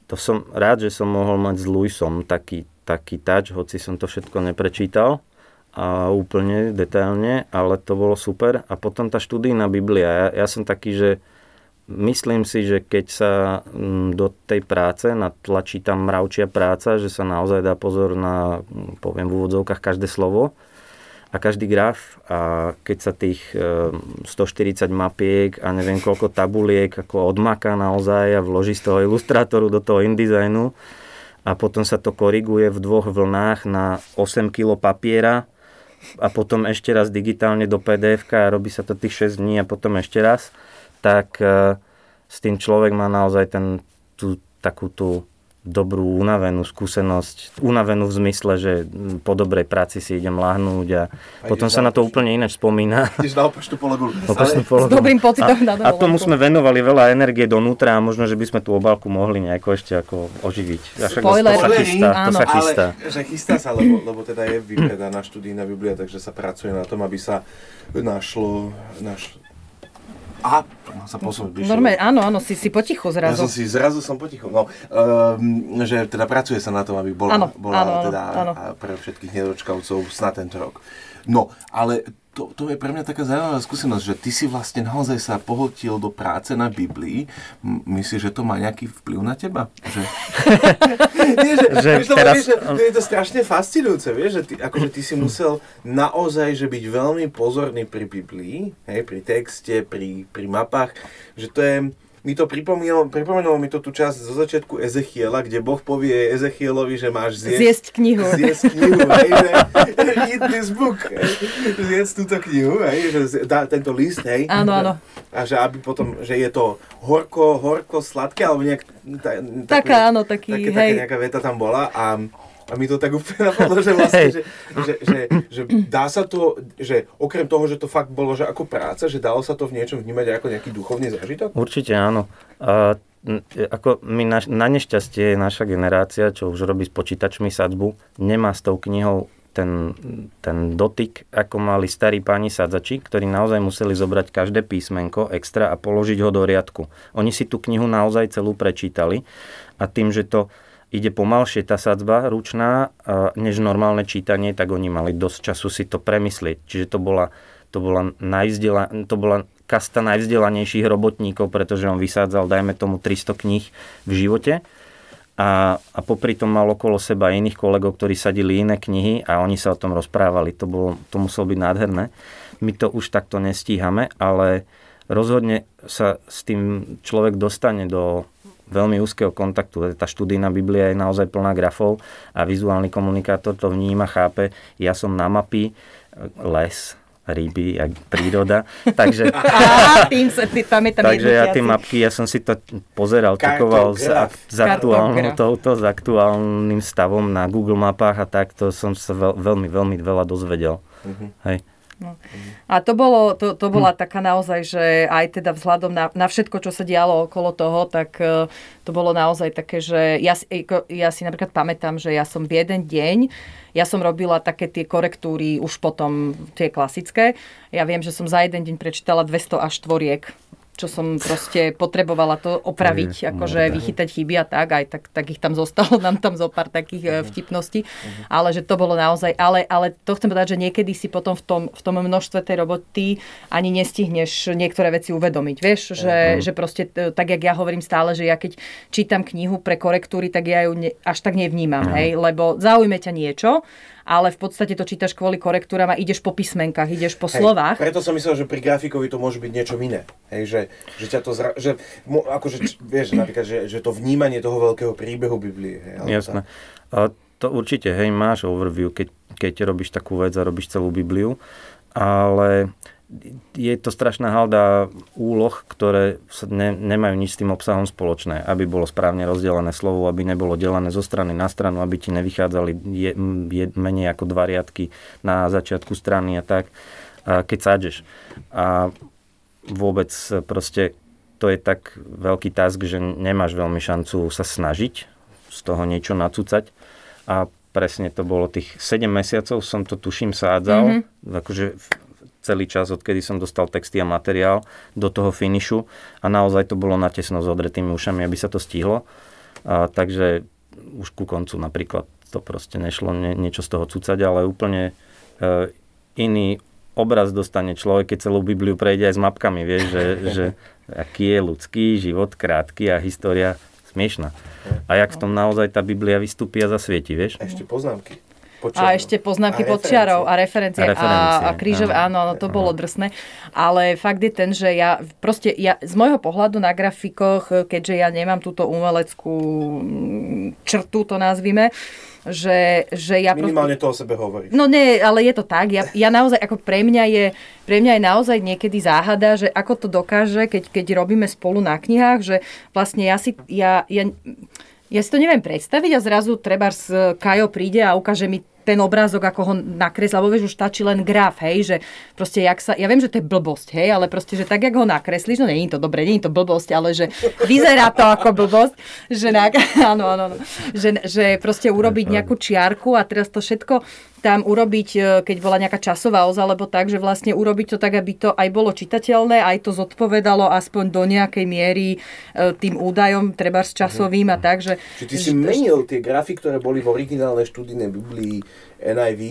to som rád, že som mohol mať s Luisom taký, taký touch, hoci som to všetko neprečítal a úplne detailne, ale to bolo super. A potom tá študijná Biblia. Ja, ja som taký, že myslím si, že keď sa mm, do tej práce natlačí tam mravčia práca, že sa naozaj dá pozor na, mm, poviem v úvodzovkách, každé slovo a každý graf a keď sa tých 140 mapiek a neviem koľko tabuliek ako odmaká naozaj a vloží z toho ilustrátoru do toho InDesignu a potom sa to koriguje v dvoch vlnách na 8 kg papiera a potom ešte raz digitálne do pdf a robí sa to tých 6 dní a potom ešte raz, tak e, s tým človek má naozaj ten, tú, takú tú dobrú unavenú skúsenosť, unavenú v zmysle, že po dobrej práci si idem lahnúť a, a potom sa na to úplne ináč spomína. Ideš na opačnú pologu. S dobrým pocitom a, na A tomu sme venovali veľa energie donútra a možno, že by sme tú obálku mohli nejako ešte ako oživiť. A Spoiler. To sa chystá, áno. to sa chystá. Ale, že chystá sa, lebo, lebo teda je vypredaná študijná Biblia, takže sa pracuje na tom, aby sa našlo, našlo Aha, sa posunúť. Normálne, áno, áno, si, si potichu zrazu. Ja som si, zrazu som potichu. No, um, že teda pracuje sa na tom, aby bola, áno, bola áno, teda áno. pre všetkých nedočkavcov snad tento rok. No, ale to, to je pre mňa taká zaujímavá skúsenosť, že ty si vlastne naozaj sa pohltil do práce na Biblii. Myslíš, že to má nejaký vplyv na teba? Že... Nie, že, Že to, teraz- vieš, že, je to strašne fascinujúce, vieš, že ty, akože ty si musel naozaj že byť veľmi pozorný pri Biblii, hej, pri texte, pri, pri mapách, že to je, mi to pripomínalo, pripomenulo mi to tú časť zo začiatku Ezechiela, kde Boh povie Ezechielovi, že máš zjesť, Zjesť knihu. zjesť knihu, hej, že eat this book, hej, zjesť túto knihu, hej, že dá tento list, hej. Áno, áno. A že aby potom, že je to horko, horko, sladké, alebo nejak... Ta, Taká, áno, taký, také, hej. Taká nejaká veta tam bola a, a mi to tak úplne napadlo, že vlastne, že, že, že, že, dá sa to, že okrem toho, že to fakt bolo, že ako práca, že dalo sa to v niečom vnímať ako nejaký duchovný zážitok? Určite áno. A, ako my na, na nešťastie naša generácia, čo už robí s počítačmi sadzbu, nemá s tou knihou ten, ten dotyk, ako mali starí páni sadzači, ktorí naozaj museli zobrať každé písmenko extra a položiť ho do riadku. Oni si tú knihu naozaj celú prečítali a tým, že to ide pomalšie tá sadzba ručná, než normálne čítanie, tak oni mali dosť času si to premyslieť. Čiže to bola, to bola, najvzdela, to bola kasta najvzdelanejších robotníkov, pretože on vysádzal, dajme tomu, 300 kníh v živote a, a popri tom mal okolo seba iných kolegov, ktorí sadili iné knihy a oni sa o tom rozprávali. To, bolo, to muselo byť nádherné. My to už takto nestíhame, ale rozhodne sa s tým človek dostane do veľmi úzkeho kontaktu. Tá študijná Biblia je naozaj plná grafov a vizuálny komunikátor to vníma, chápe. Ja som na mapy, les, ryby, jak príroda. Takže, Á, tým sa, ty, tam je tam takže ja tie mapky, ja som si to pozeral, čekoval s, s, aktuálnou, touto, s aktuálnym stavom na Google mapách a tak, to som sa veľ, veľmi, veľmi veľa dozvedel. Hej. A to, bolo, to, to bola taká naozaj, že aj teda vzhľadom na, na všetko, čo sa dialo okolo toho, tak e, to bolo naozaj také, že ja, si- ako- ja si napríklad pamätám, že ja som v jeden deň, ja som robila také tie korektúry už potom, tie klasické. Ja viem, že som za jeden deň prečítala 200 až tvoriek čo som proste potrebovala to opraviť, je akože mŕtve. vychytať chyby a tak, aj tak, tak ich tam zostalo, nám tam zo pár takých e, vtipností, ale že to bolo naozaj, ale, ale to chcem povedať, že niekedy si potom v tom, v tom množstve tej roboty ani nestihneš niektoré veci uvedomiť, vieš, že, že proste, e, tak jak ja hovorím stále, že ja keď čítam knihu pre korektúry, tak ja ju ne, až tak nevnímam, hej, lebo zaujme ťa niečo, ale v podstate to čítaš kvôli korektúram a ideš po písmenkách, ideš po Hej, slovách. Preto som myslel, že pri grafikovi to môže byť niečo iné. Hej, že, že ťa to zra... že, mo, akože, vieš, napríklad, že, že to vnímanie toho veľkého príbehu Biblie. Hej, Jasné. A to určite, hej, máš overview, keď, keď robíš takú vec a robíš celú Bibliu, ale je to strašná halda úloh, ktoré sa ne, nemajú nič s tým obsahom spoločné, aby bolo správne rozdelené slovo, aby nebolo delené zo strany na stranu, aby ti nevychádzali je, je, menej ako dva riadky na začiatku strany a tak, a keď sádžeš. A vôbec proste to je tak veľký task, že nemáš veľmi šancu sa snažiť z toho niečo nacúcať a presne to bolo tých 7 mesiacov som to tuším sádzal, mm-hmm. akože celý čas, odkedy som dostal texty a materiál do toho finišu a naozaj to bolo natesno s odretými ušami, aby sa to stihlo. A, takže už ku koncu napríklad to proste nešlo nie, niečo z toho cucať, ale úplne e, iný obraz dostane človek, keď celú Bibliu prejde aj s mapkami, vieš, že, že aký je ľudský život krátky a história smiešná. A jak v tom naozaj tá Biblia vystúpi a zasvieti, vieš? Ešte poznámky. A ešte poznámky a pod čiarou a referencie, a, referencie, a, a krížové, áno, áno, to bolo drsné. Ale fakt je ten, že ja proste, ja z môjho pohľadu na grafikoch, keďže ja nemám túto umeleckú mm, črtu, to nazvime, že, že ja... Minimálne proste, to o sebe hovorí. No nie, ale je to tak. Ja, ja naozaj, ako pre mňa je, pre mňa je naozaj niekedy záhada, že ako to dokáže, keď, keď robíme spolu na knihách, že vlastne ja si, ja, ja, ja si to neviem predstaviť a zrazu treba Kajo príde a ukáže mi ten obrázok, ako ho nakresl, lebo vieš, už stačí len graf, hej, že proste jak sa, ja viem, že to je blbosť, hej, ale proste, že tak, jak ho nakreslíš, no nie je to dobre, nie je to blbosť, ale že vyzerá to ako blbosť, že, na, áno, áno, áno, že, že proste urobiť nejakú čiarku a teraz to všetko tam urobiť, e, keď bola nejaká časová oza, alebo tak, že vlastne urobiť to tak, aby to aj bolo čitateľné, aj to zodpovedalo aspoň do nejakej miery e, tým údajom, treba s časovým a tak, že... Čiže ty si menil tie grafy, ktoré boli v originálnej študijnej Biblii NIV,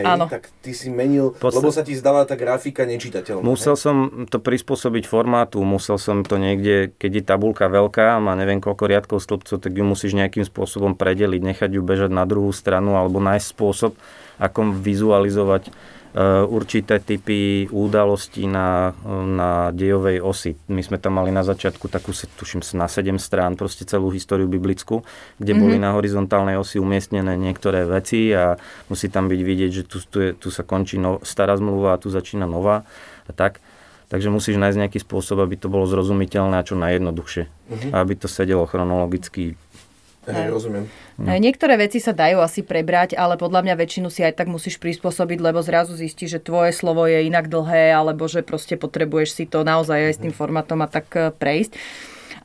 hej, Áno. tak ty si menil, Podstat... lebo sa ti zdala tá grafika nečitateľná. Musel hej? som to prispôsobiť formátu, musel som to niekde, keď je tabulka veľká, má neviem koľko riadkov stĺpcov, tak ju musíš nejakým spôsobom predeliť, nechať ju bežať na druhú stranu alebo nájsť spôsob, ako vizualizovať Eh, určité typy udalostí na, na dejovej osi. My sme tam mali na začiatku takú, tuším, na 7 strán, proste celú históriu biblickú, kde mm-hmm. boli na horizontálnej osi umiestnené niektoré veci a musí tam byť vidieť, že tu, tu, je, tu sa končí no, stará zmluva a tu začína nová a tak. Takže musíš nájsť nejaký spôsob, aby to bolo zrozumiteľné a čo najjednoduchšie. Mm-hmm. Aby to sedelo chronologicky Hej, rozumiem. Hm. Niektoré veci sa dajú asi prebrať, ale podľa mňa väčšinu si aj tak musíš prispôsobiť, lebo zrazu zistíš, že tvoje slovo je inak dlhé, alebo že proste potrebuješ si to naozaj aj s tým formátom a tak eh, prejsť.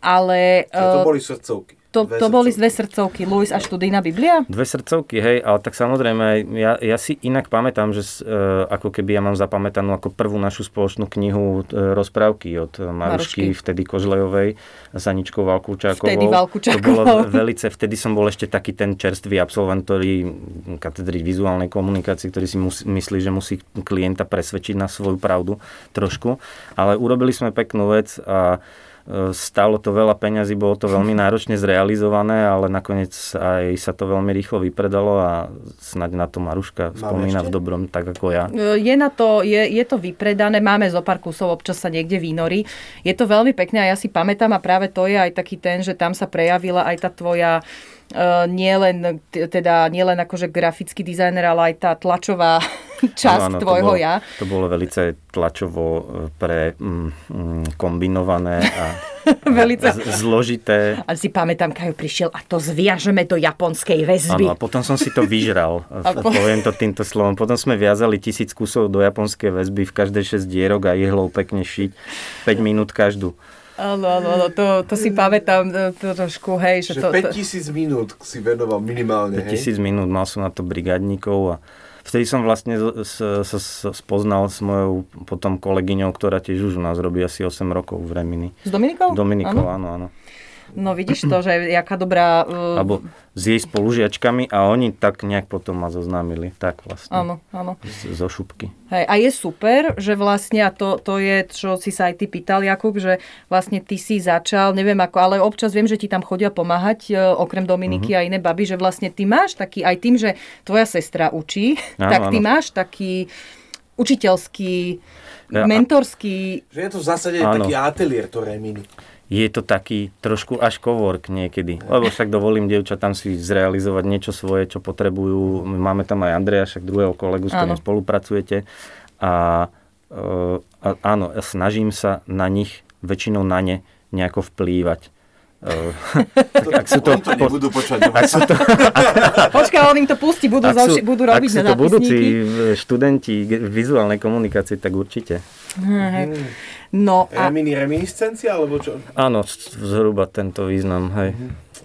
Ale... Čiže to eh, boli srdcovky. To, to boli dve srdcovky, Luis a študijná Biblia? Dve srdcovky, hej, ale tak samozrejme, ja, ja si inak pamätám, že uh, ako keby ja mám zapamätanú ako prvú našu spoločnú knihu uh, rozprávky od Marušky, Marušky. vtedy Kožlejovej, s Aničkou Valkúčákovou. Vtedy Valkúčakovou. To bolo velice, vtedy som bol ešte taký ten čerstvý absolvent, ktorý katedry vizuálnej komunikácie, ktorý si musí, myslí, že musí klienta presvedčiť na svoju pravdu trošku, ale urobili sme peknú vec a Stalo to veľa peňazí, bolo to veľmi náročne zrealizované, ale nakoniec aj sa to veľmi rýchlo vypredalo a snaď na to Maruška spomína v dobrom, tak ako ja. E, je, na to, je, je to vypredané, máme zo pár kusov, občas sa niekde vynorí. Je to veľmi pekné a ja si pamätám a práve to je aj taký ten, že tam sa prejavila aj tá tvoja Uh, nie len, teda, nie len akože grafický dizajner, ale aj tá tlačová časť ano, ano, tvojho to bolo, ja. To bolo veľmi tlačovo e, pre mm, mm, kombinované a, Velice. zložité. A si pamätám, keď prišiel a to zviažeme do japonskej väzby. Áno, a potom som si to vyžral, po... poviem to týmto slovom. Potom sme viazali tisíc kusov do japonskej väzby, v každej 6 dierok a jehlou pekne šiť, 5 minút každú. Áno, áno, áno, to, to si pamätám to, to trošku, hej. Že, že to, 5000 minút si venoval minimálne, 5000 minút, mal som na to brigádnikov a vtedy som vlastne sa spoznal s mojou potom kolegyňou, ktorá tiež už u nás robí asi 8 rokov v Remini. S Dominikou? Dominikou, áno, áno. áno. No vidíš to, že jaká dobrá... Uh... Alebo s jej spolužiačkami a oni tak nejak potom ma zoznámili. Tak vlastne. Áno, áno. Z, zo šupky. Hej, a je super, že vlastne, a to, to je, čo si sa aj ty pýtal, Jakub, že vlastne ty si začal, neviem ako, ale občas viem, že ti tam chodia pomáhať, e, okrem Dominiky uh-huh. a iné baby, že vlastne ty máš taký, aj tým, že tvoja sestra učí, áno, tak ty áno. máš taký učiteľský, ja, mentorský... Že je to v zásade áno. taký ateliér to Remini je to taký trošku až kovork niekedy. Lebo však dovolím dievčatám si zrealizovať niečo svoje, čo potrebujú. Máme tam aj Andreja, však druhého kolegu, s ktorým spolupracujete. A, e, a áno, snažím sa na nich, väčšinou na ne, nejako vplývať. to, ak sú to, to nebudú počať. Ak sú to, Počkaj, on im to pustí, budú, sú, budú robiť ak sú to budúci študenti vizuálnej komunikácie, tak určite. Hmm. No a... Remini reminiscencia, alebo čo? Áno, zhruba tento význam, hej.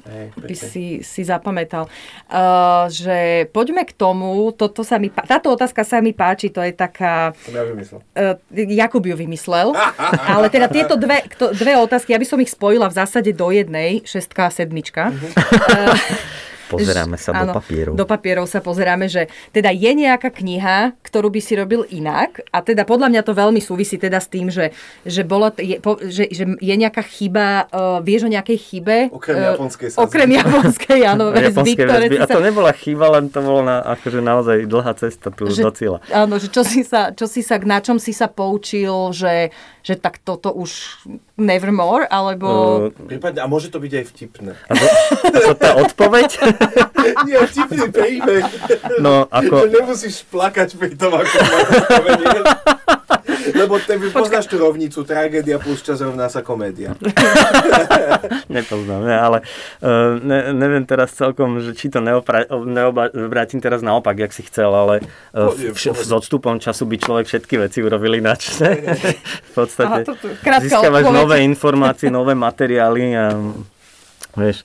Hej, by si, si zapamätal. Uh, že poďme k tomu, toto sa mi, táto otázka sa mi páči, to je taká, To ja vymyslel. uh, Jakub ju vymyslel, ale teda tieto dve, dve otázky, ja by som ich spojila v zásade do jednej, šestka a sedmička. Uh, Pozeráme sa Áno, do papierov. Do papierov sa pozeráme, že teda je nejaká kniha, ktorú by si robil inak a teda podľa mňa to veľmi súvisí teda s tým, že, že, bolo, je, po, že, že je nejaká chyba, uh, vieš o nejakej chybe? Okrem Eh, japonskej sa Okrem japonskej, áno, väzby, Japonské ktoré väzby. A to nebola chyba, len to bolo na, akože naozaj dlhá cesta tu že, do cieľa. Áno, že čo si sa, čo si sa, na čom si sa poučil, že, že tak toto už nevermore, alebo... Uh, Prípadne, a môže to byť aj vtipné. a to, a to tá odpoveď? Nie, vtipný príbeh. No, ako... Že nemusíš plakať pri tom, ako to. Lebo ty poznáš tú rovnicu, tragédia plus čas rovná sa komédia. Nepoznám, ne, ale uh, ne, neviem teraz celkom, že či to neopra- neobrátim teraz naopak, jak si chcel, ale uh, Pohode, v, pohode. s odstupom času by človek všetky veci urobil ináč. ne? v podstate Aha, to- to- získavaš odpoveď. nové informácie, nové materiály a vieš,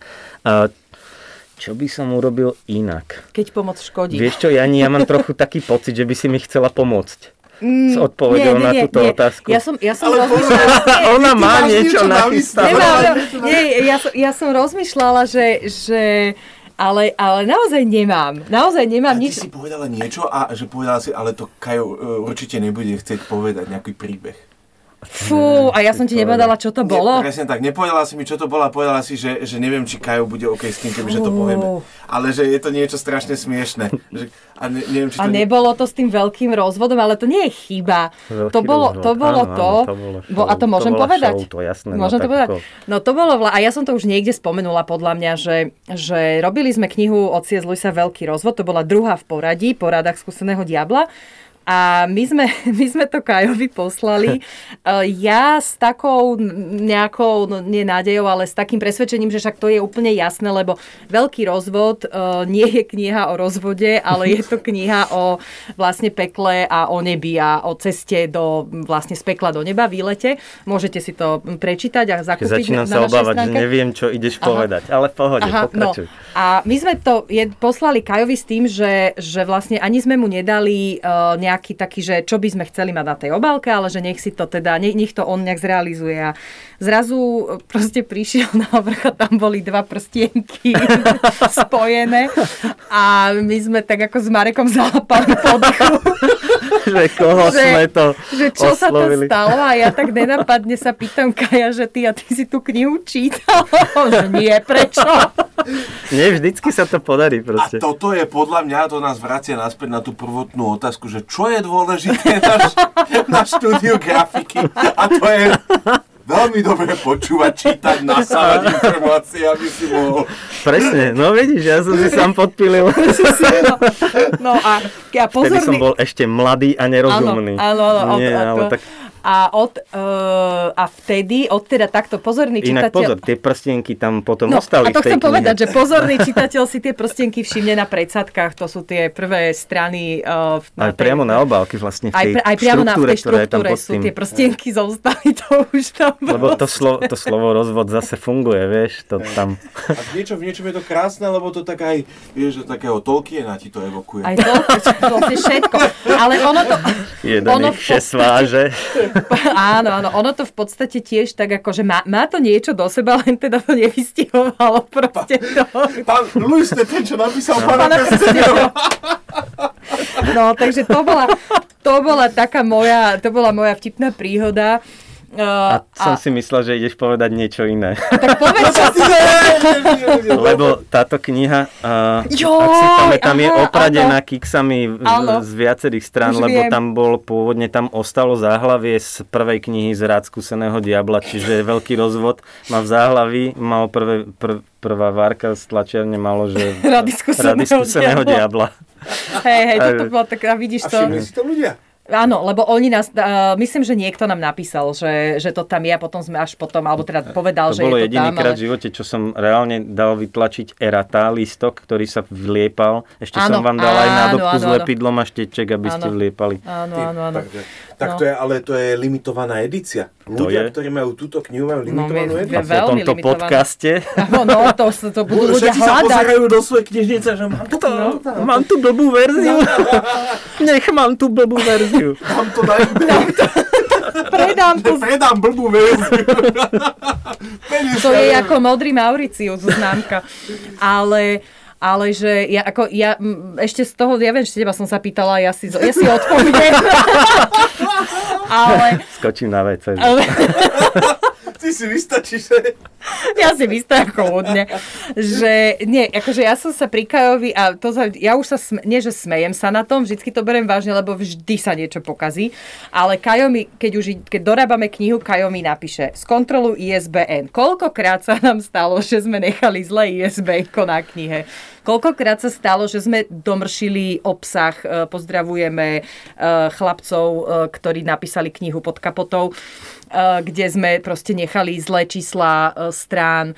čo by som urobil inak? Keď pomoc škodí. Vieš čo, Jani, ja mám trochu taký pocit, že by si mi chcela pomôcť. S odpovedou Mm, Nie, nie, na nie, túto nie. otázku. Ja som, ja som Ale rozmýšľala... Ona Ty má niečo niečo nachystané. Nie, ja, som, ja som rozmýšľala, že, že ale, ale naozaj nemám. Naozaj nemám A ty nič. si povedala niečo a že povedala si, ale to Kajo uh, určite nebude chcieť povedať nejaký príbeh. Fú, a ja som ti nepovedala, čo to bolo. Nie, presne tak, nepovedala si mi, čo to bolo a povedala si, že, že neviem, či Kajo bude OK s tým, kebyže to povieme. Ale že je to niečo strašne smiešne. Že, a ne, neviem, či to... A nebolo to s tým veľkým rozvodom, ale to nie je chyba. Veľký to bolo rozvod. to. Bolo Áno, to. áno, to bolo Bo, a to To môžem bola povedať? show, to jasné, no Môžem to tak povedať? No to bolo, vla- a ja som to už niekde spomenula podľa mňa, že, že robili sme knihu od C.S. Lewisa Veľký rozvod, to bola druhá v poradí, po radách skúseného diabla. A my sme, my sme to Kajovi poslali. E, Ja s takou nejakou, no nie nádejou, ale s takým presvedčením, že však to je úplne jasné, lebo Veľký rozvod e, nie je kniha o rozvode, ale je to kniha o vlastne pekle a o nebi a o ceste do vlastne z pekla do neba, výlete. Môžete si to prečítať a zakúpiť Začínam na sa našej obávať, že stránke. neviem, čo ideš Aha. povedať. Ale v pohode, Aha, no. A my sme to je, poslali Kajovi s tým, že, že vlastne ani sme mu nedali uh, nejaký taký, že čo by sme chceli mať na tej obálke, ale že nech si to teda, nech, nech to on nejak zrealizuje. A zrazu uh, proste prišiel na vrch a tam boli dva prstienky spojené a my sme tak ako s Marekom zalapali po dechu, že koho Že- sme to že čo sa to oslovili. stalo a ja tak nenapadne sa pýtam Kaja, že ty a ty si tú knihu čítal? že nie, prečo? Nie, vždycky sa to podarí A proste. toto je podľa mňa, to nás vracia naspäť na tú prvotnú otázku, že čo je dôležité na, š- na štúdiu grafiky. A to je veľmi dobre počúvať, čítať, nasávať informácie, aby si mohol... Presne, no vidíš, ja som si sám podpilil. No, no a, a Vtedy som pozorný... bol ešte mladý a nerozumný. Áno, áno, áno. Nie, ale tak a, od, uh, a vtedy, od teda takto pozorný inak čitateľ... pozor, tie prstienky tam potom No, ostali a to tej chcem knihe. povedať, že pozorný čitateľ si tie prstienky všimne na predsadkách, to sú tie prvé strany. Uh, Aj priamo na obálke vlastne v aj, tej pre, aj priamo na v štruktúre, tej štruktúre sú tým. tie prstienky zostali, to už tam Lebo to, slo, to slovo rozvod zase funguje, vieš, to tam... A v niečom, v niečom je to krásne, lebo to tak aj, vieš, že takého Tolkiena ti to evokuje. Aj to, vlastne všetko. Ale ono to... Jeden ono ich šesváže. Áno, áno, ono to v podstate tiež tak ako, že má, má to niečo do seba, len teda to nevystihovalo proste to. Pán Luis, to je ten, čo napísal no. pána Pána. No, takže to bola, to bola taká moja, to bola moja vtipná príhoda. Uh, A som si myslel, že ideš povedať niečo iné. tak povedz, čo si... Lebo táto kniha, uh, Joj, ak si pamätám, je aha, opradená áno. kiksami Áno. z viacerých strán, Už lebo viem. tam bol pôvodne, tam ostalo záhlavie z prvej knihy z rád skúseného diabla, čiže veľký rozvod. Má v záhlaví, mal prvé, pr, prvá várka z tlačiarne malo, že Rady skúseného rady skúseného diabla. diabla. Hej, hej, toto bolo tak, a vidíš A to. všimli si to ľudia? Áno, lebo oni nás, uh, myslím, že niekto nám napísal, že, že to tam je a potom sme až potom, alebo teda povedal, To že bolo je to jediný tam. krát v živote, čo som reálne dal vytlačiť eratá lístok, ktorý sa vliepal. Ešte Áno, som vám dal aj áno, nádobku áno, s lepidlom a šteček, aby ste Áno. vliepali. Áno, áno, áno. takže- Tak no. to je, ale to je limitovaná edícia. Ľudia, je. ktorí majú túto knihu, majú No, limitovanú vie- edíciu. A po tomto podcaste No, no to, to budú ľudia Všetci sa pozerajú do svojej knižnice, že mám to, No. mám tu blbú verziu. Nech mám tú blbú verziu. mám to na. Predám to. Predám blbú verziu. To je ako modrý Mauricius známka. Ale, ale že ja, ako, ja m, ešte z toho, ja viem, že teba som sa pýtala, ja si, ja si odpoviem. ale, Skočím na WC. ale Ty si vystačíš, že... ja si vystá ako hodne, že nie, akože ja som sa pri Kajovi a to sa, ja už sa, sme, nie že smejem sa na tom, vždycky to berem vážne, lebo vždy sa niečo pokazí, ale Kajo mi, keď už keď dorábame knihu, Kajo mi napíše, skontroluj ISBN. Koľkokrát sa nám stalo, že sme nechali zlé ISBN na knihe? Koľkokrát sa stalo, že sme domršili obsah, e, pozdravujeme e, chlapcov, e, ktorí napísali knihu pod kapotou, kde sme proste nechali zlé čísla e, strán,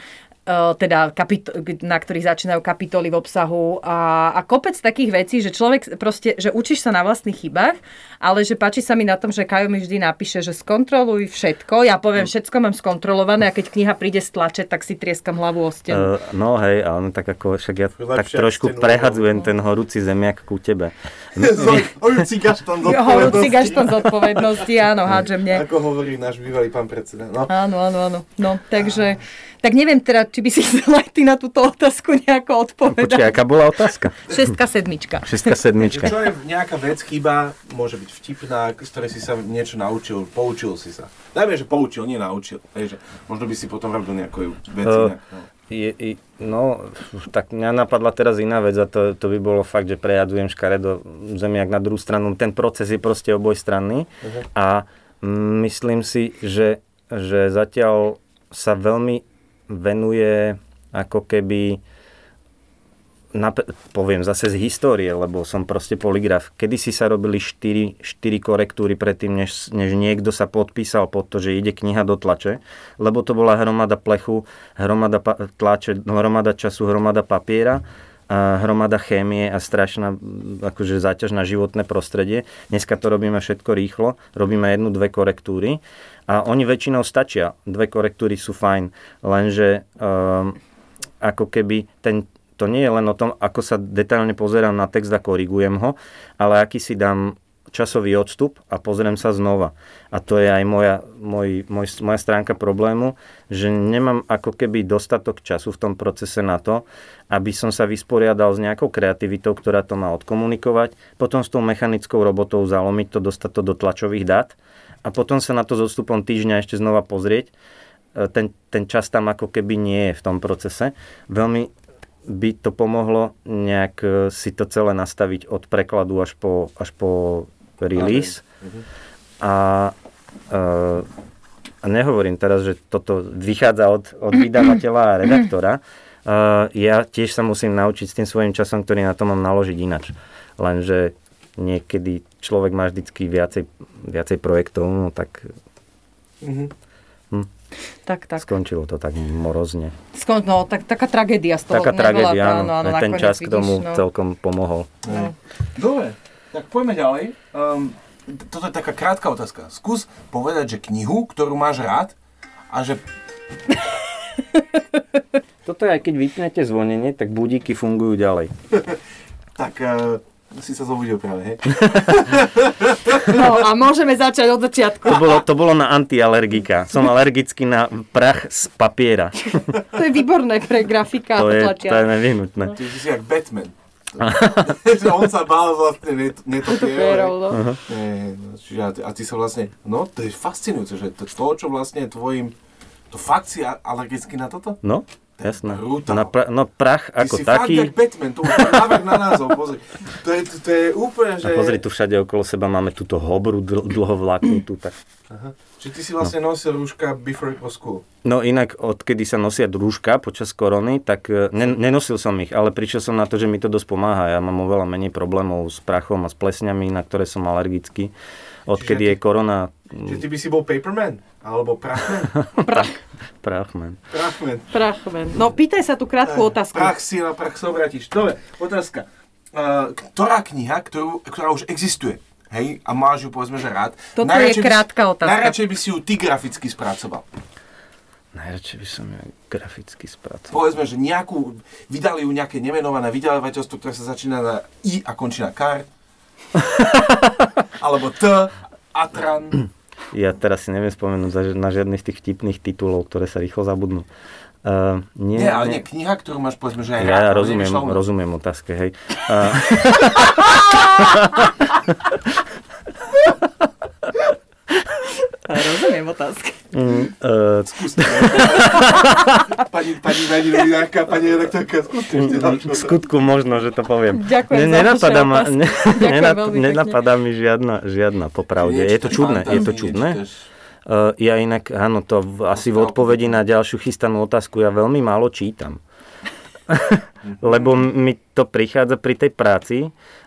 teda kapito- na ktorých začínajú kapitoly v obsahu a, a kopec takých vecí, že človek proste, že učíš sa na vlastných chybách, ale že páči sa mi na tom, že Kajo mi vždy napíše, že skontroluj všetko, ja poviem, všetko mám skontrolované a keď kniha príde z tlače, tak si trieskam hlavu o stenu. Uh, no hej, ale tak ako však ja Lepšie tak trošku prehadzujem ten horúci zemiak ku tebe. Horúci gaštan z Horúci gaštan z odpovednosti, áno, hádže mne. Ako hovorí náš bývalý pán predseda. No. Áno, áno, áno. No, takže, tak neviem teda, či by si chcela aj ty na túto otázku nejako Počkaj, odpovedať. aká bola otázka? Šestka, sedmička. Šestka, Že sedmička. čo je nejaká vec, chyba, môže byť vtipná, z ktorej si sa niečo naučil, poučil si sa. Dajme, že poučil, nie naučil. Hej, že možno by si potom robil nejaké veci. Eh, inak, no. Je, i, no, tak mňa napadla teraz iná vec a to, to by bolo fakt, že prejadzujem škaredo zemiak na druhú stranu. Ten proces je proste obojstranný Mhm. a myslím si, že, že zatiaľ sa veľmi venuje ako keby poviem zase z histórie, lebo som proste poligraf. Kedy si sa robili 4, 4 korektúry predtým, než, než niekto sa podpísal pod to, že ide kniha do tlače, lebo to bola hromada plechu, hromada tlače, hromada času, hromada papiera, hromada chémie a strašná akože záťaž na životné prostredie. Dneska to robíme všetko rýchlo, robíme jednu, dve korektúry a oni väčšinou stačia. Dve korektúry sú fajn, lenže um, ako keby ten, to nie je len o tom, ako sa detailne pozerám na text a korigujem ho, ale aký si dám časový odstup a pozriem sa znova. A to je aj moja, môj, môj, moja stránka problému, že nemám ako keby dostatok času v tom procese na to, aby som sa vysporiadal s nejakou kreativitou, ktorá to má odkomunikovať, potom s tou mechanickou robotou zalomiť to, dostať to do tlačových dát a potom sa na to s odstupom týždňa ešte znova pozrieť. E, Ten, ten čas tam ako keby nie je v tom procese. Veľmi by to pomohlo nejak e, si to celé nastaviť od prekladu až po, až po release. A, e, a nehovorím teraz, že toto vychádza od, od vydavateľa a redaktora. E, ja tiež sa musím naučiť s tým svojím časom, ktorý na to mám naložiť inač. Lenže niekedy človek má vždycky viacej, viacej projektov, no tak Tak, tak. skončilo to tak morozne. Skon, no, tak, taká tragédia z toho. Taká nebola, tragédia, áno. áno, áno, ten čas k tomu vidíš, no. celkom pomohol. No. Dobre, tak poďme ďalej. Um, toto je taká krátka otázka. Skús povedať, že knihu, ktorú máš rád a že Toto je aj keď vypnete zvonenie, tak budíky fungujú ďalej. tak uh, si sa zobudil práve, hej? no a môžeme začať od začiatku. To bolo, to bolo na antialergika. Som alergický na prach z papiera. To je výborné pre grafika To je, to je nevyhnutné. Ty si jak Batman. že on sa bál vlastne net, netopierov. Netopierov, no. No, čiže a, ty, a ty sa vlastne, no to je fascinujúce, že to, to čo vlastne je tvojim, to fakt si a- alergický na toto? No, jasné. brutál. Na pra, no prach Ty ako si fakt taký. jak Batman, to je na názov, pozri. To je, to, je úplne, že... A pozri, tu všade okolo seba máme túto hobru dl- dlho vláknutú. Tak. Aha. Čiže ty si vlastne nosil rúška before it was cool. No inak, odkedy sa nosia rúška počas korony, tak e, ne, nenosil som ich, ale prišiel som na to, že mi to dosť pomáha. Ja mám oveľa menej problémov s prachom a s plesňami, na ktoré som alergický. Odkedy je korona... Čiže ty by si bol paperman? Alebo prachman? Prach, Prachman. Prachman. prachman. No pýtaj sa tú krátku otázku. Prach si na prach sa obrátiš. Dobre, otázka. Uh, ktorá kniha, ktorú, ktorá už existuje, hej, a máš ju povedzme, že rád. Toto je Najradšej by krátka otázka. Najradšej by si ju ty graficky spracoval. Najradšej by som ju graficky spracoval. Povedzme, že nejakú, vydali ju nejaké nemenované vydavateľstvo, ktoré sa začína na I a končí na kar. Alebo T, Atran. Ja teraz si neviem spomenúť na žiadny z tých vtipných titulov, ktoré sa rýchlo zabudnú. Uh, nie, Nie, ale nie, kniha, ktorú máš povedzme, že aj rád, Ja ale rozumiem, nás. rozumiem otázke, hej. Uh, Rozumiem otázky. mm, uh, Pani, pani, pani novinárka, pani redaktorka, skúste ešte v skutku možno, že to poviem. Ďakujem Ne, za nenapadá, ma, ne, Ďakujem nenap, nenapadá mi žiadna, žiadna popravde. Je to čudné, je to čudné. Uh, ja inak, áno, to v, asi v odpovedi na ďalšiu chystanú otázku, ja veľmi málo čítam. Lebo mi to prichádza pri tej práci,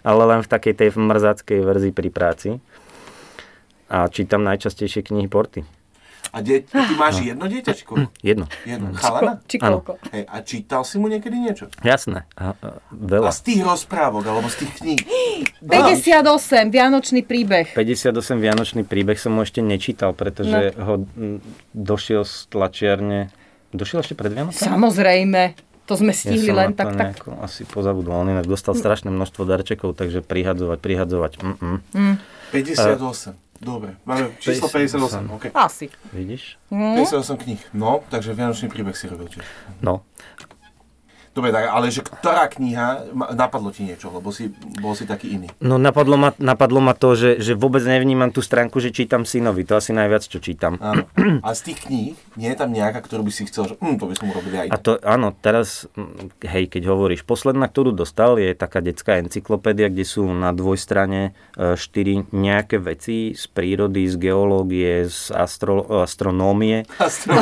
ale len v takej tej mrzáckej verzii pri práci. A čítam najčastejšie knihy Porty. A die, ty máš jedno dieťa, či koľko? Jedno. Jedno. Chalana? Či koľko? Hej, a čítal si mu niekedy niečo? Jasné. A, a, A veľa. z tých rozprávok, alebo z tých kníh? 58, Vianočný príbeh. 58 Vianočný príbeh som mu ešte nečítal, pretože ho mm, došiel z tlačiarne. Došiel ešte pred Vianocami? Samozrejme. To sme stihli som len tak, tak. nejako asi pozabudol. On inak dostal strašné množstvo darčekov, takže prihadzovať, prihadzovať. Mm-mm. 58. Dobre, máme číslo 58. Okay. Asi. Vidíš? 58 kníh. No, takže Vianočný príbeh si robil tiež. No. Dobre, tak, ale že ktorá kniha, napadlo ti niečo, lebo si, bol si taký iný. No napadlo ma, napadlo ma to, že, že vôbec nevnímam tú stránku, že čítam synovi. To asi najviac, čo čítam. Áno. A z tých kníh nie je tam nejaká, ktorú by si chcel, že hm, to by som urobil aj. A to, áno, teraz, mm, hej, keď hovoríš, posledná, ktorú dostal, je taká detská encyklopédia, kde sú na dvojstrane e, štyri nejaké veci z prírody, z geológie, z astro, astronómie. Astro-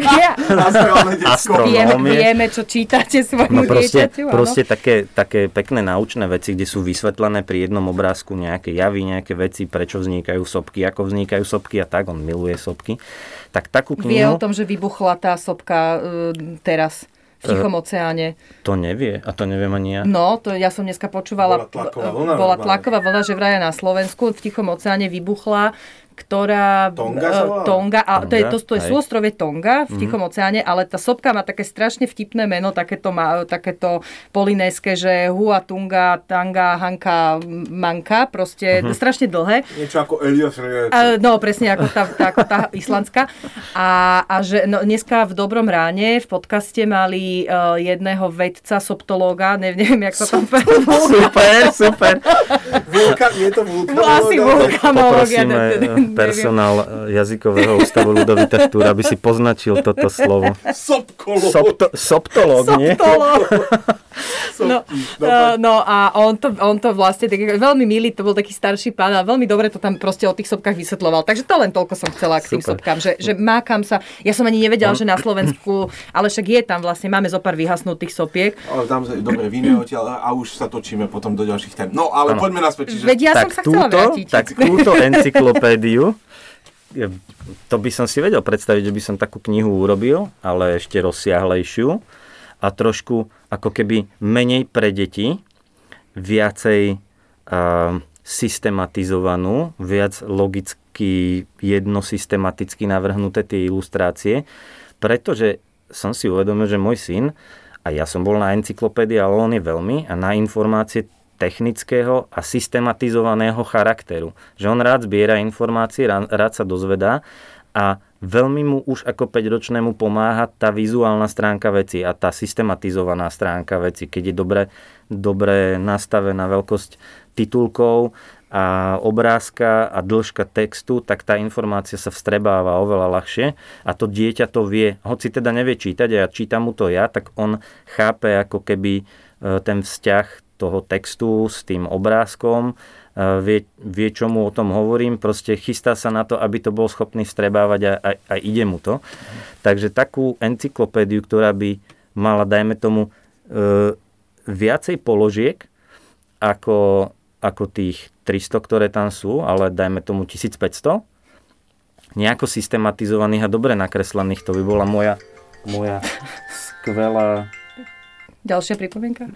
Vieme, Astronómie. vieme, čo čítate svojmu No proste, dieťaťu. áno. proste také, také pekné naučné veci, kde sú vysvetlené pri jednom obrázku nejaké javy, nejaké veci, prečo vznikajú sopky, ako vznikajú sopky a tak, on miluje sopky. Tak takú Vie o knihu tom, že vybuchla tá sopka uh, teraz v Tichom oceáne. to nevie a to neviem ani ja. No, to ja som dneska počúvala. Bola tlaková vlna Bola tlaková vlna, že vraj na Slovensku v Tichom oceáne vybuchla ktorá... Tonga sa eh, volá? Tonga, a to je, to, to je Tonga, súostrovie Tonga v Tichom oceáne, ale tá sopka má také strašne vtipné meno, takéto, má, takéto polinéske, že Hua, Tunga, Tanga, Hanka, Manka, proste strašne dlhé. Niečo ako. A, no, presne ako tá, tá, ako tá islandská. A, a že no, dneska v Dobrom ráne v podcaste mali uh, jedného vedca, soptológa, neviem, jak sa tam Super, super. Vulka, je to vulkanológ? Asi vulkanológia. Poprosíme eh, personál eh, jazykového ústavu Ludovita Štúr, aby si poznačil toto slovo. Sopkológ. Sopto, soptológ, nie? No, uh, no a on to, on to vlastne, tak, veľmi milý, to bol taký starší pán a veľmi dobre to tam proste o tých sopkách vysvetloval. Takže to len toľko som chcela k tým Super. sopkám, že, že mákam sa, ja som ani nevedela, že na Slovensku, ale však je tam vlastne, máme zo pár vyhasnutých sopiek. Ale tam sa, dobre, vyjme odtiaľ a už sa točíme potom do ďalších tém. No, ale Áno. poďme naspäť. Čiže... Veď ja som tak sa chcela túto, vrátiť. tak túto encyklopédiu, je- to by som si vedel predstaviť, že by som takú knihu urobil, ale ešte rozsiahlejšiu a trošku ako keby menej pre deti, viacej uh, systematizovanú, viac logicky, jednosystematicky navrhnuté tie ilustrácie, pretože som si uvedomil, že môj syn, a ja som bol na encyklopédii, ale on je veľmi, a na informácie technického a systematizovaného charakteru. Že on rád zbiera informácie, rá- rád sa dozvedá a veľmi mu už ako 5-ročnému pomáha tá vizuálna stránka veci a tá systematizovaná stránka veci, keď je dobre, dobre nastavená veľkosť titulkov a obrázka a dĺžka textu, tak tá informácia sa vstrebáva oveľa ľahšie a to dieťa to vie, hoci teda nevie čítať a ja čítam mu to ja, tak on chápe ako keby e, ten vzťah toho textu s tým obrázkom, e, vie, vie, čo mu o tom hovorím, proste chystá sa na to, aby to bol schopný vstrebávať a, a, a ide mu to. Takže takú encyklopédiu, ktorá by mala, dajme tomu, e, viacej položiek ako, ako tých 300, ktoré tam sú, ale dajme tomu 1500, nejako systematizovaných a dobre nakreslených, to by bola moja, moja skvelá Ďalšia pripomienka?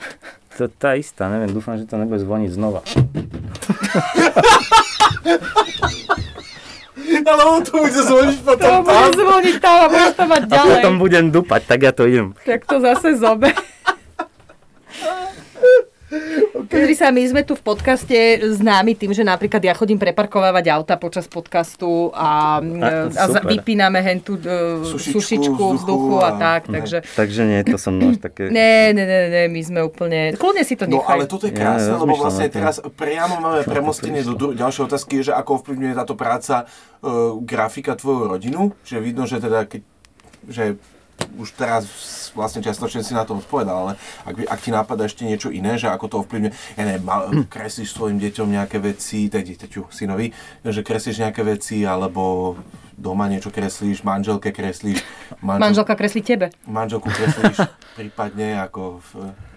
To tá istá, neviem, dúfam, že to nebude zvoniť znova. Ale on to bude zvoniť To potom bude tam. zvoniť tam a budeš to mať A ďalej. potom budem dupať, tak ja to idem. Tak to zase zobe. Pozri sa, my sme tu v podcaste známi tým, že napríklad ja chodím preparkovávať auta počas podcastu a, A, a, za- super. vypíname hen tú uh, Sušičku, sušičku, vzduchu a a- tak, takže... Takže nie, to som až také... Ne, ne, ne, ne, my sme úplne... Kľudne si to No nechaj. ale toto je Ja krásne, lebo rozmýšľam vlastne teraz priamo máme premostenie do dru- ďalšej otázky, je, že ako ovplyvňuje táto práca uh, grafika tvoju rodinu, že vidno, že teda keď, že už teraz vlastne čiastočne si na to odpovedal, ale ak, ak ti nápada ešte niečo iné, že ako to ovplyvňuje, ja neviem, kreslíš svojim deťom nejaké veci, teda dieťaťu, synovi, že kreslíš nejaké veci, alebo doma niečo kreslíš, manželke kreslíš, manžel, Manželka kreslí tebe. manželku kreslíš, prípadne ako v,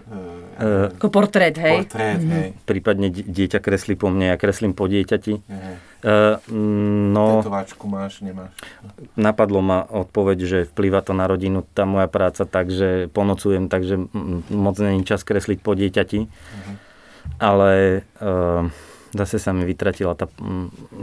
uh, E, Ako portrét, hej? portrét, hej. prípadne di- dieťa kreslí po mne, ja kreslím po dieťati. E, mm, no, Tetováčku máš, nemáš. napadlo ma odpoveď, že vplýva to na rodinu, tá moja práca, takže ponocujem, takže moc není čas kresliť po dieťati. Ale e, zase sa mi vytratila tá,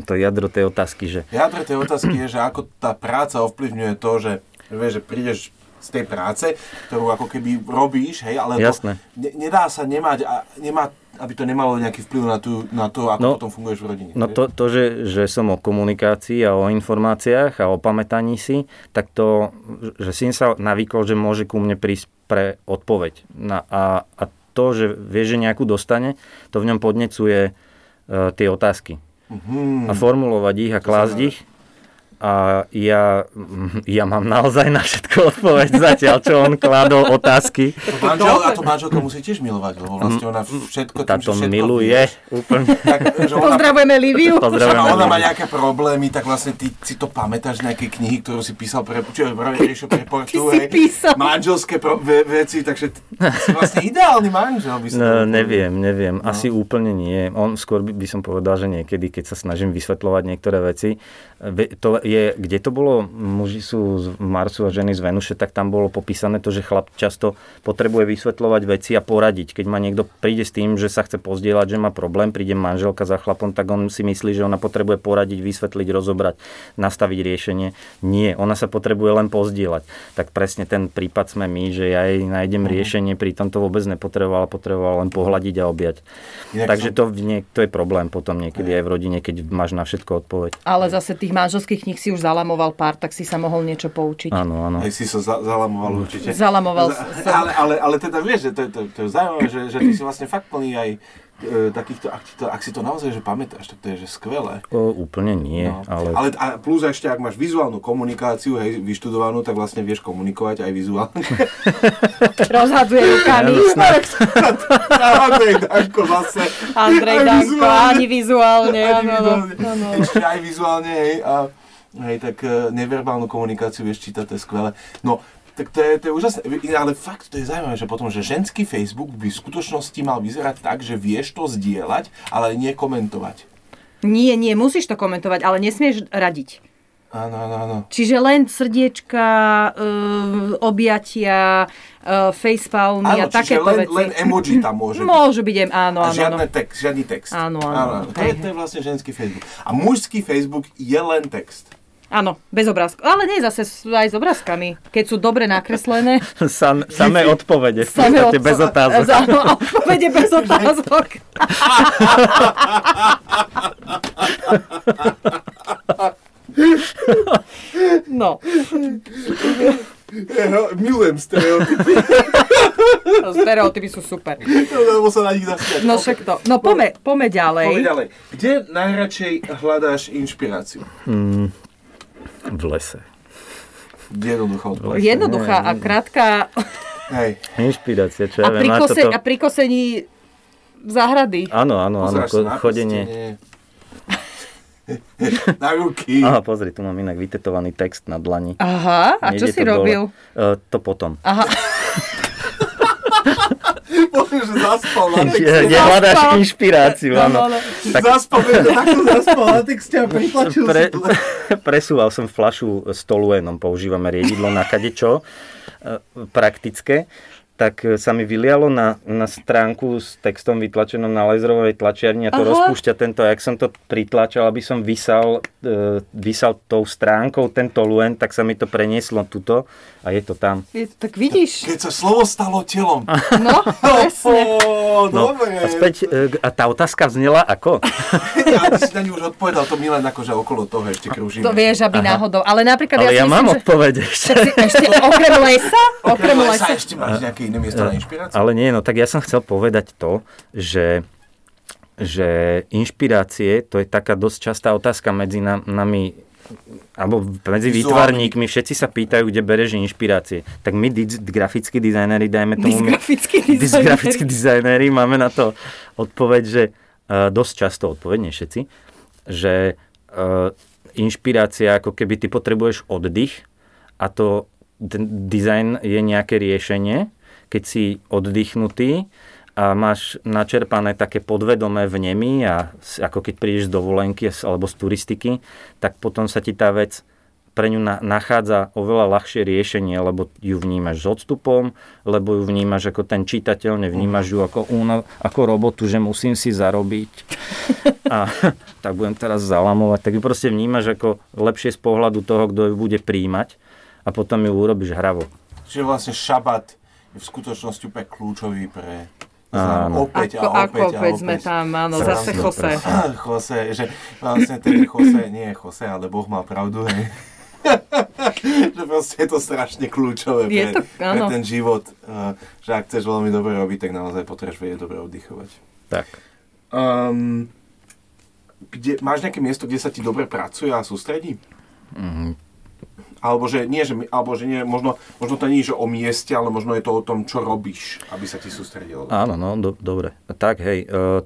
to jadro tej otázky, že Jadro tej otázky je, že ako tá práca ovplyvňuje to, že, vieš, že prídeš z tej práce, ktorú ako keby robíš, hej, ale Jasné. to ne, nedá sa nemať, a, nemá, aby to nemalo nejaký vplyv na, tú, na to, ako No, potom funguješ v rodine. No to, to že, že som o komunikácii a o informáciách a o pamätaní si, tak to, že syn sa navýkol, že môže ku mne prísť pre odpoveď. Na, a, a to, že vie, že nejakú dostane, to v ňom podnecuje e, tie otázky. Mhm. A formulovať ich a klásť ich. A ja, ja mám naozaj na všetko odpoveď zatiaľ, čo on kládol otázky. To manžel, a to manželka musí tiež milovať, lebo vlastne ona všetko že všetko miluje vieš, úplne. tak, že ona, Pozdravujeme Liviu. Pozdravujeme. Že ona má nejaké problémy, tak vlastne ty si to pamätáš z nejakej knihy, ktorú si písal pre, čo, riešil pre portu, si písal. manželské pro, ve, veci, takže ty si vlastne ideálny manžel. By som No, neviem, neviem. Asi úplne nie. On skôr by, by som povedal, že niekedy, keď sa snažím vysvetľovať niektoré veci, ve- to je, kde to bolo, muži sú z Marsu a ženy z Venuše, tak tam bolo popísané to, že chlap často potrebuje vysvetľovať veci a poradiť. Keď ma niekto príde s tým, že sa chce pozdieľať, že má problém, príde manželka za chlapom, tak on si myslí, že ona potrebuje poradiť, vysvetliť, rozobrať, nastaviť riešenie. Nie, ona sa potrebuje len pozdieľať. Tak presne ten prípad sme my, že ja jej nájdem riešenie, pritom to vôbec nepotrebovala, potrebovala len pohľadiť a objať. Inak Takže som- to, v nie, to je problém potom niekedy aj v rodine, keď máš na všetko odpoveď. Ale zase tých manželských kníh si už zalamoval pár, tak si sa mohol niečo poučiť. Áno, áno. Hej, si sa za, zalamoval určite. Zalamoval Za- som. Ale, ale, ale teda vieš, že to, to, to je zaujímavé, že, že ty si vlastne fakt plný aj e, takýchto, ak, to, ak si to naozaj že pamätáš, tak to je že skvelé. O, úplne nie, No. ale... ale a plus ešte, ak máš vizuálnu komunikáciu, hej, vyštudovanú, tak vlastne vieš komunikovať aj vizuálne. Rozhadzuje rukami. Andrej Danko zase. Andrej Danko, ani vizuálne. Aj Áno, áno, vizuálne. Ešte aj vizuálne, hej, a hej, tak e, neverbálnu komunikáciu vieš čítať, to je skvelé. No, tak to je, to je úžasné, ale fakt to je zaujímavé, že potom, že ženský Facebook by v skutočnosti mal vyzerať tak, že vieš to zdieľať, ale nie komentovať. Nie, nie, musíš to komentovať, ale nesmieš radiť. Áno, áno, áno. Čiže len srdiečka, uh, objatia, uh, facepalmy a Áno, takéto len, veci. len emoji tam môže byť. Môžu byť, áno, A áno, áno. žiadne text, žiadny text. Áno, áno, To, hej, je, to je vlastne ženský Facebook. A mužský Facebook je len text. Áno, bez obrázkov. Ale nie zase aj s obrázkami. Keď sú dobre nakreslené. Sam, samé odpovede, v Samé podstate odpo- bez otázok. Áno, odpovede bez otázok. No, Ja milujem stereotypy, stereotypy sú super. lebo sa na nich. No však to. No pome, pome ďalej. Poďme ďalej. Kde najradšej hľadáš inšpiráciu? Mm, v lese. Jednoducho odpoveď. Jednoduchá a krátka. Hej. Inšpirácia, čo ja A viem, pri, kose, toto... a pri kosení záhrady. Áno, áno, áno, ko- na chodenie. na ruky. Aha, pozri, tu mám inak vytetovaný text na dlani. Aha, a čo Nejde si to dole. robil? Uh, to potom. Aha, Poviem, že zaspal na texte. Kde hľadáš Zaspal. inšpiráciu, áno. áno. Tak- Zaspal, takto zaspal na texte a pritlačil Pre, si to. presúval som flašu s toluénom, používame riedidlo na kadečo, e, praktické. Tak e, sa mi vylialo na, na stránku s textom vytlačenom na laserovej tlačiarni a to Aha. rozpúšťa tento, jak som to pritlačal, aby som vysal, e, vysal tou stránkou ten toluen, tak sa mi to prenieslo tuto a je to tam. Je, tak vidíš. Keď sa slovo stalo telom. No, presne. Oh, No, dobre. a späť, e, a tá otázka vznela ako? Ja, ty si na ňu už odpovedal, to my len akože okolo toho ešte krúžime. To vieš, aby náhodou. Ale napríklad Ale ja, ja mám že... odpoveď ešte. Ešte okrem lesa? Okrem Okrem lesa. lesa ešte máš nejaké iné miesto na inšpiráciu? Ale nie, no tak ja som chcel povedať to, že že inšpirácie, to je taká dosť častá otázka medzi na- nami, alebo medzi Vizuálny. výtvarníkmi, všetci sa pýtajú, kde bereš inšpirácie. Tak my, grafickí dizajneri, dajme tomu... grafickí dizajnéri máme na to odpoveď, že uh, dosť často odpoveď, nie všetci, že uh, inšpirácia, ako keby ty potrebuješ oddych a to ten dizajn je nejaké riešenie, keď si oddychnutý a máš načerpané také podvedomé vnemy a ako keď prídeš z dovolenky alebo z turistiky, tak potom sa ti tá vec pre ňu na, nachádza oveľa ľahšie riešenie, lebo ju vnímaš s odstupom, lebo ju vnímaš ako ten čitateľ, nevnímaš ju ako, únav, ako robotu, že musím si zarobiť a tak budem teraz zalamovať, tak ju proste vnímaš ako lepšie z pohľadu toho, kto ju bude príjmať a potom ju urobíš hravo. Čiže vlastne šabat v skutočnosti úplne kľúčový pre... Áno. Opäť Ako, a ako opäť a opäť opäť. sme tam, áno, Presne, zase Jose. Jose, že vlastne ten Jose nie je Jose, ale Boh má pravdu, hej. že proste je to strašne kľúčové Je pre, to, pre ten život, že ak chceš veľmi dobre robiť, tak naozaj potrebuješ vedieť dobre oddychovať. Tak. Um, kde, máš nejaké miesto, kde sa ti dobre pracuje a sústredí? Mhm. Alebo že nie, že, my- alebo že nie, možno, možno to nie je že o mieste, ale možno je to o tom, čo robíš, aby sa ti sústredilo. Áno, no, do, dobre. Tak, hej, uh,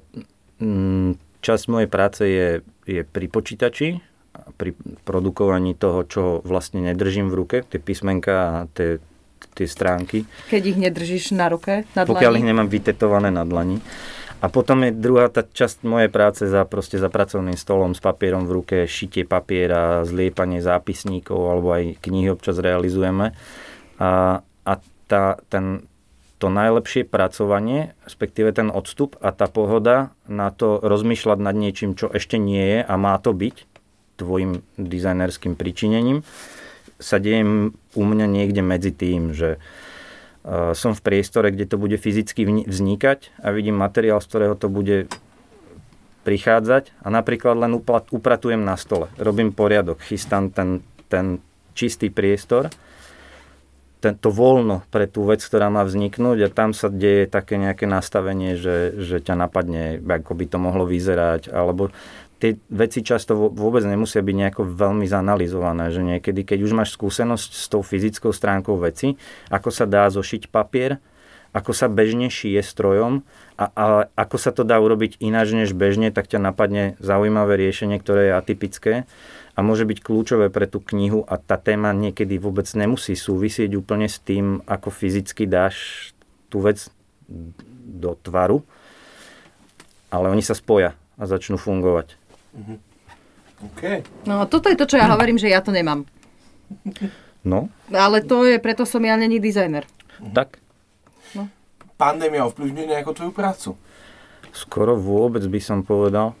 mm, časť mojej práce je, je pri počítači, a pri produkovaní toho, čo vlastne nedržím v ruke, tie písmenka a tie, tie stránky, Keď ich nedržíš na ruke, na pokiaľ ich dlani. nemám vytetované na dlani. A potom je druhá tá časť mojej práce za, proste za pracovným stolom s papierom v ruke, šitie papiera, zliepanie zápisníkov alebo aj knihy občas realizujeme. A, a tá, ten, to najlepšie pracovanie, respektíve ten odstup a tá pohoda na to rozmýšľať nad niečím, čo ešte nie je a má to byť tvojim dizajnerským pričinením, sa deje u mňa niekde medzi tým, že uh, som v priestore, kde to bude fyzicky vznikať a vidím materiál, z ktorého to bude prichádzať a napríklad len upratujem na stole. Robím poriadok, chystám ten, ten čistý priestor, tento voľno pre tú vec, ktorá má vzniknúť a tam sa deje také nejaké nastavenie, že, že ťa napadne, ako by to mohlo vyzerať, alebo tie veci často vôbec nemusia byť nejako veľmi zanalizované, že niekedy, keď už máš skúsenosť s tou fyzickou stránkou veci, ako sa dá zošiť papier, ako sa bežne šije strojom a, a ako sa to dá urobiť ináč než bežne, tak ťa napadne zaujímavé riešenie, ktoré je atypické a môže byť kľúčové pre tú knihu a tá téma niekedy vôbec nemusí súvisieť úplne s tým, ako fyzicky dáš tú vec do tvaru, ale oni sa spoja a začnú fungovať. OK. No toto je to, čo ja hovorím, že ja to nemám. No, Ale to je, preto som ja není dizajner. tak Pandémia ovplyvňuje nejako tvoju prácu? skoro vôbec by som povedal.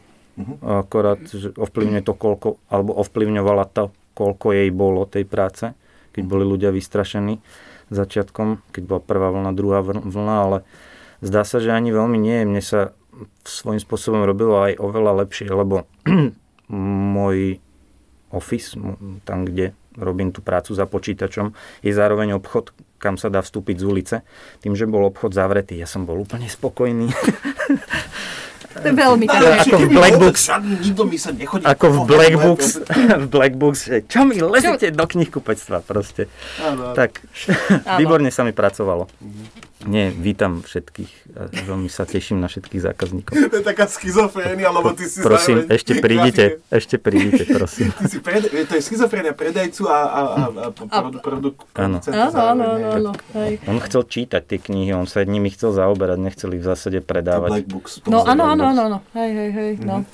Akorát, že ovplyvňuje to koľko, alebo ovplyvňovala to, koľko jej bolo tej práce, keď boli ľudia vystrašení začiatkom, keď bola prvá vlna, druhá vlna, ale zdá sa, že ani veľmi nie. Mne sa svojím spôsobom robilo aj oveľa lepšie, lebo môj office, tam, kde robím tú prácu za počítačom, je zároveň obchod, kam sa dá vstúpiť z ulice. Tým, že bol obchod zavretý, ja som bol úplne spokojný. To je veľmi tak. ako v Black Books. Žiadny, nikto mi sa nechodí. Ako v Black Books, v Black Books, že čo mi lezete do knihkupectva proste. Áno. Tak, výborne sa mi pracovalo. Nie, vítam všetkých. Veľmi sa teším na všetkých zákazníkov. To je taká schizofrénia, lebo ty si Prosím, zároveň ešte prídite, grafik- ešte prídite, prosím. Ty si prede, to je schizofrénia predajcu a, a, a, a produ, produ, Áno. Áno, áno. On chcel čítať tie knihy, on sa nimi chcel zaoberať, nechcel ich v zásade To predávať. Black Books. No áno, áno, áno, áno. Hej, hej, hej. No.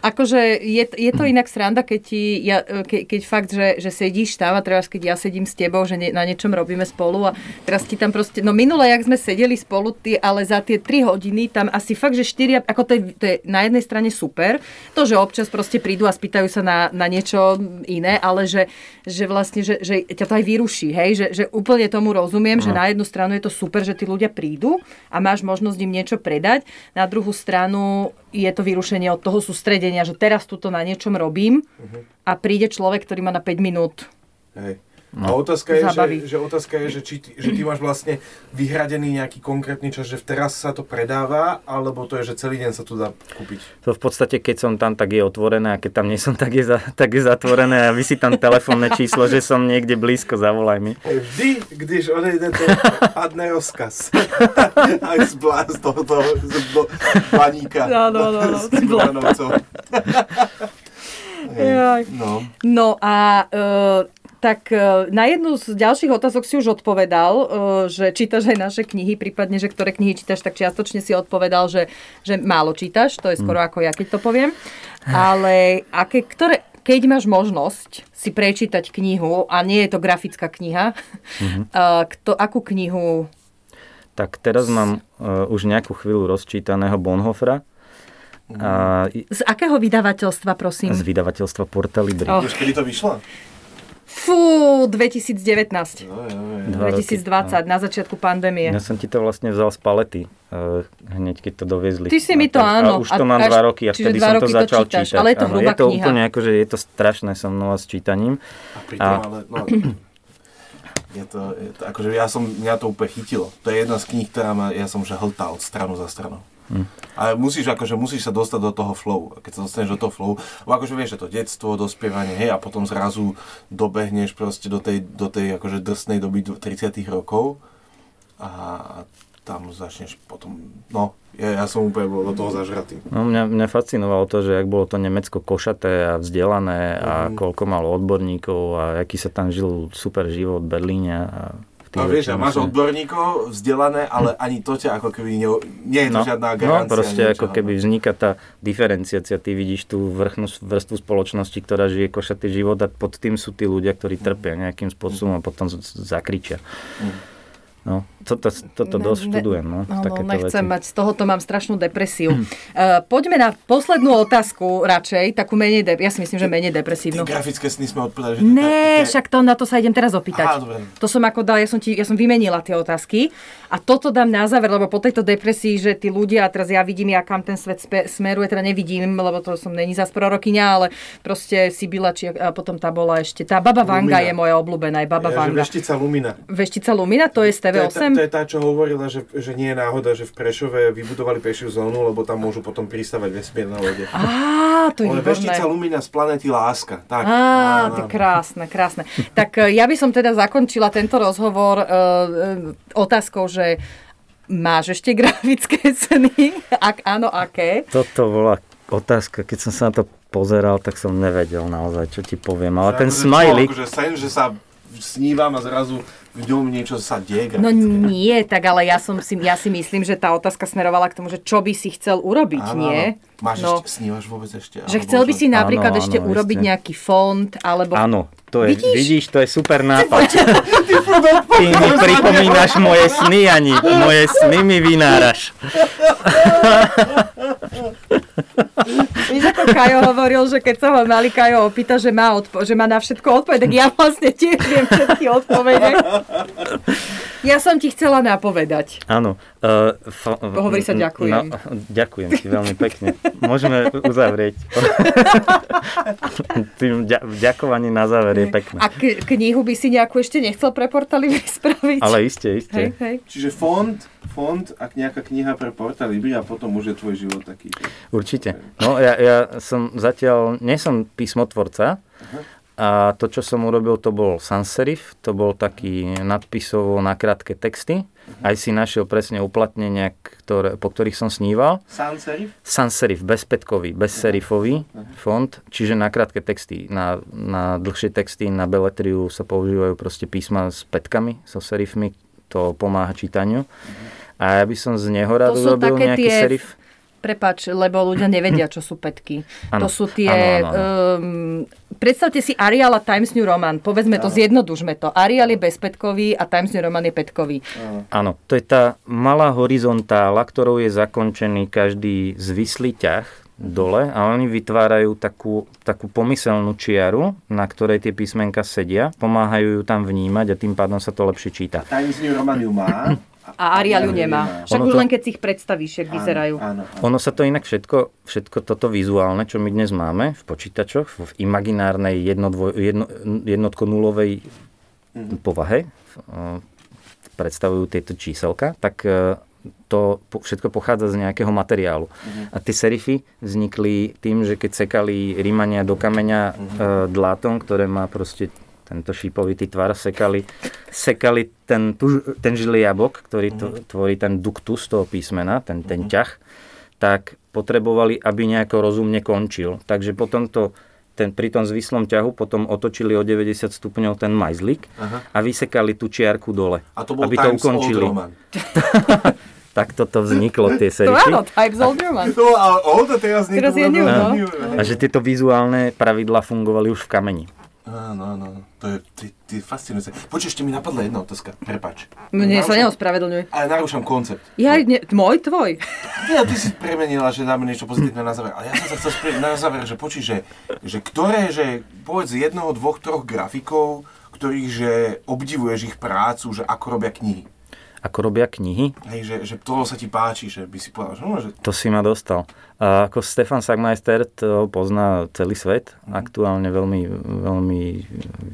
Akože je, je to inak sranda, keď, ti, ja, ke, keď fakt, že, že sedíš tam a teraz keď ja sedím s tebou, že ne, na niečom robíme spolu a teraz ti tam proste, no minule, jak sme sedeli spolu, ty, ale za tie 3 hodiny tam asi fakt, že 4, ako to je, to je na jednej strane super, to, že občas proste prídu a spýtajú sa na, na niečo iné, ale že, že vlastne, že, že ťa to aj vyruší, hej, že, že úplne tomu rozumiem, no. že na jednu stranu je to super, že tí ľudia prídu a máš možnosť im niečo predať, na druhú stranu je to vyrušenie od toho sústredenia, že teraz tuto na niečom robím uh-huh. a príde človek, ktorý má na 5 minút. Hej. No. A otázka je, že, že, otázka je že, či ty, že ty máš vlastne vyhradený nejaký konkrétny čas, že v teraz sa to predáva, alebo to je, že celý deň sa tu dá kúpiť? To v podstate, keď som tam, tak je otvorené a keď tam nie som, tak je, za, tak je zatvorené a vysí tam telefónne číslo, že som niekde blízko, zavolaj mi. Vždy, když odejde to padne rozkaz. Aj z, blá, z tohoto z baníka. No, no, no. no. no. no a uh, tak e, na jednu z ďalších otázok si už odpovedal, e, že čítaš aj naše knihy, prípadne, že ktoré knihy čítaš, tak čiastočne si odpovedal, že, že málo čítaš, to je skoro mm. ako ja, keď to poviem. Ale aké, ktoré, keď máš možnosť si prečítať knihu, a nie je to grafická kniha, mm-hmm. kto, akú knihu? Tak teraz mám uh, už nejakú chvíľu rozčítaného Bonhofra. A... Z akého vydavateľstva, prosím? Z vydavateľstva Portalibri. Oh. Už kedy to vyšlo? Fú, 2019. No, jo, jo. 2020, roky, no. na začiatku pandémie. Ja som ti to vlastne vzal z palety, uh, hneď keď to doviezli. Ty si mi to, áno. A už to mám až, dva roky a vtedy som to začal to čítať. Ale je to áno, je to kniha. úplne ako, že je to strašné so mnou a s čítaním. A pritom, a... ale, no, je to, je to, akože ja som, mňa to úplne chytilo. To je jedna z kníh, ktorá ma, ja som že hltal stranu za stranou. Hmm. Ale musíš, akože, musíš sa dostať do toho flow. Keď sa dostaneš do toho flow, lebo akože vieš, že to detstvo, dospievanie, hej, a potom zrazu dobehneš proste do tej, do tej akože drsnej doby 30 rokov a tam začneš potom, no, ja, ja som úplne bol do toho zažratý. No, mňa, mňa fascinovalo to, že ak bolo to Nemecko košaté a vzdelané a mm. koľko malo odborníkov a aký sa tam žil super život v Berlíne a No vieš, a máš odborníkov vzdelané, ale ani to ťa ako keby nie, nie je to no, žiadna no, garancia. No proste ako keby vzniká tá diferenciácia, ty vidíš tú vrchnú vrstvu spoločnosti, ktorá žije košatý život a pod tým sú tí ľudia, ktorí trpia nejakým spôsobom a potom zakričia. Mm. No, toto, toto dosť študujem. No, no, no nechcem veci. mať, z tohoto mám strašnú depresiu. Uh, poďme na poslednú otázku radšej, takú menej, de- ja si myslím, že menej depresívnu. Ty grafické sny sme odpovedali, že... Ne, však to, na to sa idem teraz opýtať. Aha, dobre. To som ako dal, ja som, ti, ja som vymenila tie otázky a toto dám na záver, lebo po tejto depresii, že tí ľudia, a teraz ja vidím, ja kam ten svet spe- smeruje, teda nevidím, lebo to som není zas prorokyňa, ale proste Sibila, či a potom tá bola ešte, tá Baba Vanga je moja obľúbená, je Baba ja, Vanga. Veštica Lumina. Veštica Lumina, to je z TV8? To je, to je tá, čo hovorila, že, že nie je náhoda, že v Prešove vybudovali pešiu zónu, lebo tam môžu potom pristávať vesmírne lode. Á, to je. Veštica Lumina z planety Láska. Tak, Á, to je krásne, krásne. tak e, ja by som teda zakončila tento rozhovor uh, otázkou, že máš ešte grafické ceny? Ak áno, aké? Toto bola otázka, keď som sa na to pozeral, tak som nevedel naozaj, čo ti poviem. Ale že ten akože smajlik... Akože sen, že sa snívam a zrazu v ňom niečo sa deje grafické. No nie, tak ale ja, som si, ja si myslím, že tá otázka smerovala k tomu, že čo by si chcel urobiť, áno, nie? Áno. Máš no, ešte, snívaš vôbec ešte? Že chcel by si napríklad áno, ešte áno, urobiť ešte. nejaký fond, alebo... Áno, to je, vidíš? vidíš, to je super nápad. Ty mi pripomínaš moje sny, Ani. Moje sny mi vynáraš. Víš, ako Kajo hovoril, že keď sa ho mali Kajo opýta, že má, odpo- že má na všetko odpoveď, tak ja vlastne tiež viem všetky odpovede. Ja som ti chcela napovedať. Áno. Uh, fa- Hovorí sa ďakujem. No, ďakujem ti veľmi pekne. Môžeme uzavrieť. Tým ďakovaním na záver je pekné. A k- knihu by si nejakú ešte nechcel pre portály spraviť? Ale iste, iste. Hej, hej. Čiže fond, fond a nejaká kniha pre portál Libri a potom už je tvoj život taký. Určite. No ja, ja som zatiaľ, nie som písmotvorca, Aha a to, čo som urobil, to bol sans serif, to bol taký nadpisovo na krátke texty. Aj si našiel presne uplatnenia, ktoré, po ktorých som sníval. Sans serif? Sans serif, bezpetkový, bezserifový uh-huh. font, čiže na krátke texty. Na, na dlhšie texty, na beletriu sa používajú proste písma s petkami, so serifmi, to pomáha čítaniu. A ja by som z neho rád urobil nejaký tie... serif Prepač, lebo ľudia nevedia, čo sú petky. Áno. To sú tie... Áno, áno. Um, predstavte si Arial a Times New Roman. Povedzme to, zjednodušme to. Arial je bezpetkový a Times New Roman je petkový. Áno, to je tá malá horizontála, ktorou je zakončený každý zvislý ťah dole a oni vytvárajú takú, takú pomyselnú čiaru, na ktorej tie písmenka sedia, pomáhajú ju tam vnímať a tým pádom sa to lepšie číta. Roman ju má. A Arial ju nemá. Však Ono už to- len keď si ich predstavíš, jak vyzerajú. Áno, áno. Ono sa to inak všetko, všetko toto vizuálne, čo my dnes máme v počítačoch, v imaginárnej jedno, dvoj, jedno, jednotko nulovej povahe, eh, predstavujú tieto číselka, tak eh, to všetko pochádza z nejakého materiálu. A tie serify vznikli tým, že keď sekali Rímania do kameňa eh, dlátom, ktoré má proste tento šípovitý tvar, sekali, sekali ten, tu, ten žiliabok, ktorý to, tvorí ten duktus toho písmena, ten, ten ťah, tak potrebovali, aby nejako rozumne končil. Takže potom to, ten, pri tom zvislom ťahu potom otočili o 90 stupňov ten majzlik a vysekali tú čiarku dole. A to bol aby to Times Old ukončili. Roman. Tak toto vzniklo, tie To serify. áno, Times Old Roman. No a a teraz Teraz je New, no. A že tieto vizuálne pravidlá fungovali už v kameni. Áno, áno. To je, ty, ty fascinujúce. Počuj, ešte mi napadla jedna otázka. Prepač. Mne sa Narúšam- neospravedlňuj. Ale narúšam koncept. Ja, ne, môj, tvoj. Ja, ty si premenila, že dáme niečo pozitívne na záver. Ale ja som sa chcel spýtať na záver, že počuj, že, že ktoré, že povedz jednoho, dvoch, troch grafikov, ktorých, že obdivuješ ich prácu, že ako robia knihy. Ako robia knihy, Hej, že, že to sa ti páči, že by si povedal, že, no, že to si ma dostal. A ako Stefan Sagmeister to pozná celý svet, aktuálne veľmi, veľmi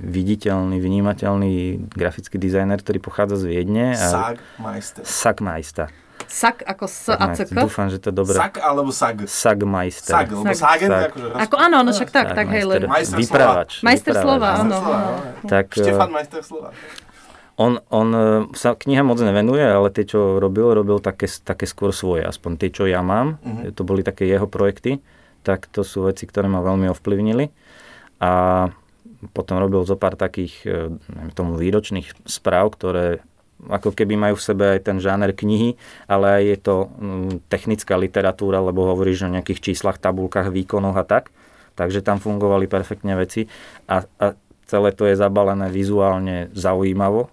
viditeľný, vnímateľný grafický dizajner, ktorý pochádza z Viedne. A Sag Meister. Sagmeister. Sak ako S a C. Dúfam, že to je dobré. Sag alebo Sag? Sagmeister. Sag, lebo Sag. Sagen, Sag. akože Ako áno, no však tak, tak, hej, len. Majster Vypravač. Majster slova, no. áno. Slova, Tak, Štefan eh, Majster slova. On, on e, sa kniha moc nevenuje, ale tie, čo robil, robil také, také skôr svoje. Aspoň tie, čo ja mám, Mhm. to boli také jeho projekty, tak to sú veci, ktoré ma veľmi ovplyvnili. A potom robil zo pár takých, e, neviem tomu, výročných správ, ktoré ako keby majú v sebe aj ten žáner knihy, ale aj je to technická literatúra, lebo hovoríš o nejakých číslach, tabulkách, výkonoch a tak. Takže tam fungovali perfektne veci a, a celé to je zabalené vizuálne zaujímavo.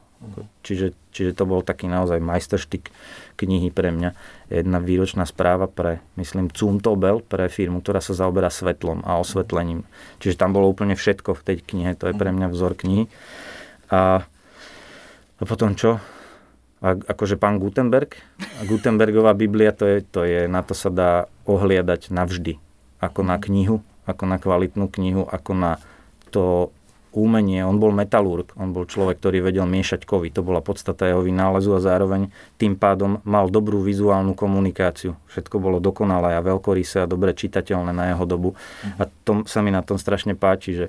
Čiže, čiže to bol taký naozaj majsterštyk knihy pre mňa. Jedna výročná správa pre, myslím, Cuntobel, pre firmu, ktorá sa zaoberá svetlom a osvetlením. Čiže tam bolo úplne všetko v tej knihe, to je pre mňa vzor knihy. A, a potom čo? A, akože pán Gutenberg. A Gutenbergová Biblia, to je, to je, na to sa dá ohliadať navždy. Ako na knihu, ako na kvalitnú knihu, ako na to umenie. On bol metalurg, on bol človek, ktorý vedel miešať kovy. To bola podstata jeho vynálezu a zároveň tým pádom mal dobrú vizuálnu komunikáciu. Všetko bolo dokonalé a veľkorysé a dobre čitateľné na jeho dobu. A to sa mi na tom strašne páči, že,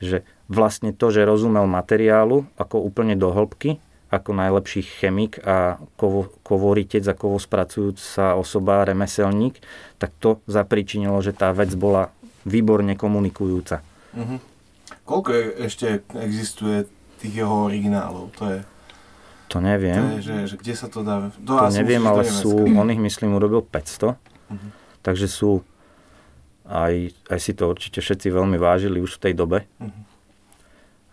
že vlastne to, že rozumel materiálu ako úplne do hĺbky, ako najlepší chemik a kovo, kovoritec a kovospracujúca osoba, remeselník, tak to zapričinilo, že tá vec bola výborne komunikujúca. Koľko je, ešte existuje tých jeho originálov? To je, To to neviem. je že, že kde sa to dá... To, To neviem, do ale sú, on ich myslím urobil 500, Mhm. takže sú, aj, aj si to určite všetci veľmi vážili už v tej dobe. Mhm.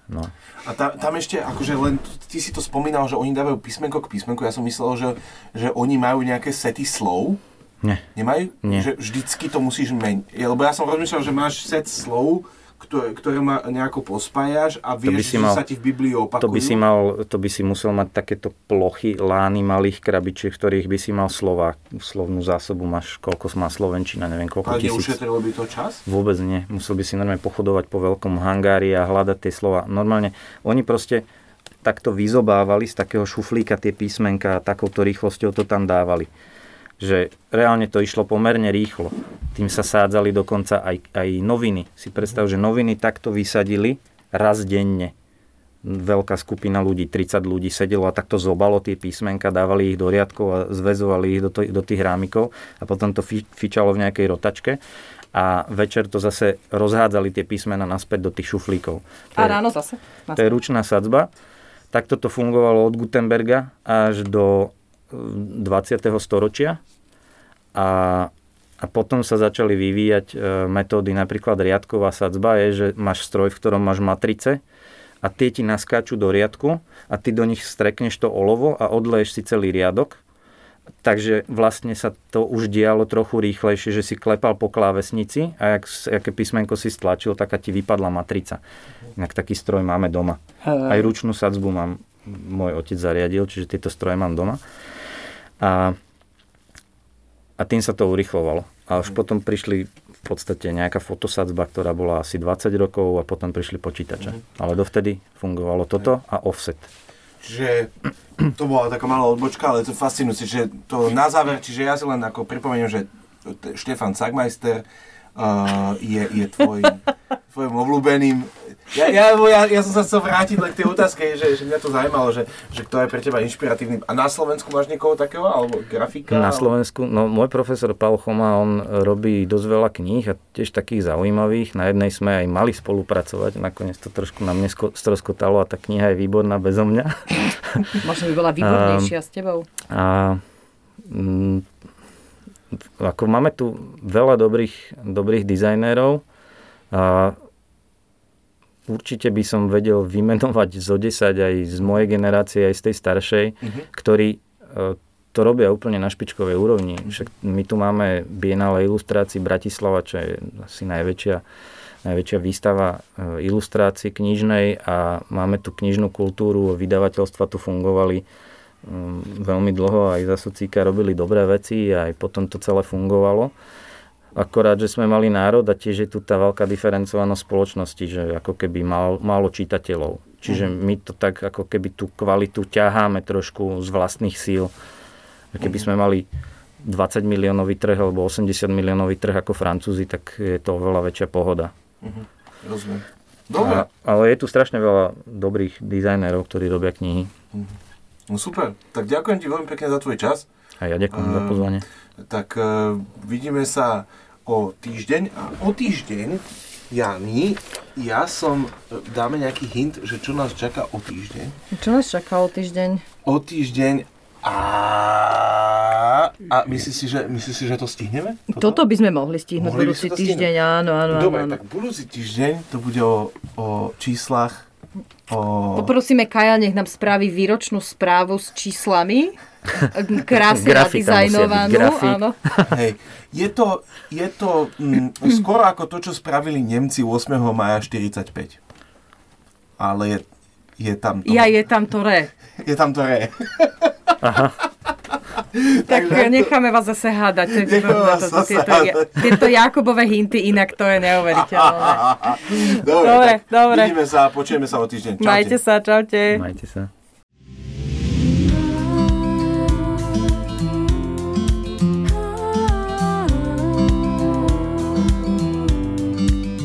No. A tam, tam ešte, akože len, ty si to spomínal, že oni dávajú písmenko k písmenku, ja som myslel, že, že oni majú nejaké sety slov, Nie. nemajú? Nie. Že vždycky to musíš meniť. Lebo ja som rozmýšľal, že máš set slov, ktoré, ktoré ma nejako pospájaš a vieš, že mal- sa ti v Biblii opakujú. To by, si mal, to by si musel mať takéto plochy, lány malých krabičiek, v ktorých by si mal slova. Slovnú zásobu máš, koľko má Slovenčina, neviem koľko Ale tisíc. neušetrilo by to čas? Vôbec nie. Musel by si normálne pochodovať po veľkom hangári a hľadať tie slova. Normálne, oni proste takto vyzobávali z takého šuflíka tie písmenka a takouto rýchlosťou to tam dávali. Že reálne to išlo pomerne rýchlo. Tým sa sádzali dokonca aj, aj noviny. Si predstav, že noviny takto vysadili raz denne. Veľká skupina ľudí, 30 ľudí sedelo a takto zobalo tie písmenka, dávali ich do riadkov a zväzovali ich do, to, do tých rámikov a potom to fi, fičalo v nejakej rotačke a večer to zase rozhádzali tie písmena naspäť do tých šuflíkov. To A ráno zase. to je ručná sadzba. Takto to fungovalo od Gutenberga až do 20. storočia. A A potom sa začali vyvíjať e, metódy, napríklad riadková sadzba je, že máš stroj, v ktorom máš matrice a tie ti naskáču do riadku a ty do nich strekneš to olovo a odleješ si celý riadok. Takže vlastne sa to už dialo trochu rýchlejšie, že si klepal po klávesnici a jak, aké písmenko si stlačil, taká ti vypadla matrica. Inak taký stroj máme doma. Aj ručnú sadzbu mám, môj otec zariadil, čiže tieto stroje mám doma. A a tým sa to urychlovalo. A už potom prišli v podstate nejaká fotosadzba, ktorá bola asi 20 rokov a potom prišli počítače. Mm-hmm. Ale dovtedy fungovalo toto a offset. Čiže to bola taká malá odbočka, ale to je fascinujúce. Čiže to na záver, čiže ja si len ako pripomeniem, že Štefan Sagmeister uh, je, je tvoj, tvojim obľúbeným ja, ja, ja, ja som sa chcel vrátiť len k tej otázke, že, že mňa to zaujímalo, že, že kto je pre teba inšpiratívny. A na Slovensku máš niekoho takého, alebo grafika? Na Slovensku, no môj profesor Paul Choma, on robí dosť veľa kníh a tiež takých zaujímavých. Na jednej sme aj mali spolupracovať, nakoniec to trošku na mne stroskotalo a tá kniha je výborná bezo mňa. Možno by bola výbornejšia s tebou. A, m, mm, ako máme tu veľa dobrých, dobrých dizajnérov, a určite by som vedel vymenovať zo 10 aj z mojej generácie, aj z tej staršej, uh-huh. ktorí e, to robia úplne na špičkovej úrovni. Však my tu máme Bienale ilustrácií Bratislava, čo je asi najväčšia, najväčšia výstava e, ilustrácií knižnej a máme tu knižnú kultúru, vydavateľstva tu fungovali mm, veľmi dlho, aj za Socíka robili dobré veci a aj potom to celé fungovalo. Akorát, že sme mali národ a tiež je tu tá veľká diferencovanosť spoločnosti, že ako keby mal, málo čitateľov. Čiže mhm. my to tak ako keby tú kvalitu ťaháme trošku z vlastných síl. Keby mhm. sme mali 20 miliónový trh alebo 80 miliónový trh ako Francúzi, tak je to oveľa väčšia pohoda. Uh-huh. Rozumiem. Dobre. A, ale je tu strašne veľa dobrých dizajnérov, ktorí robia knihy. Uh-huh. No super. Tak ďakujem ti veľmi pekne za tvoj čas. A ja ďakujem uh, za pozvanie. Tak uh, vidíme sa o týždeň a o týždeň, Jani, ja som, dáme nejaký hint, že čo nás čaká o týždeň. Čo nás čaká o týždeň? O týždeň a, a myslíš si, že, myslíš si, že to stihneme? Toto, Toto by sme mohli stihnúť mohli budúci týždeň, áno, áno. Dobre, áno. tak budúci týždeň to bude o, o číslach O... Poprosíme Kaja, nech nám spraví výročnú správu s číslami. Krásne nadizajnovanú. Áno. Hej, je to, je to mm, skoro ako to, čo spravili Nemci 8. maja 45. Ale je, je tam to... Ja, je tam to re. Je tam to re. Aha. tak Takže necháme vás zase hádať. tieto, tieto Jakubové hinty, inak to je neuveriteľné. dobre, dobre, dobre. Vidíme sa, počujeme sa o týždeň. Čaute. Majte sa, čaute. Majte sa.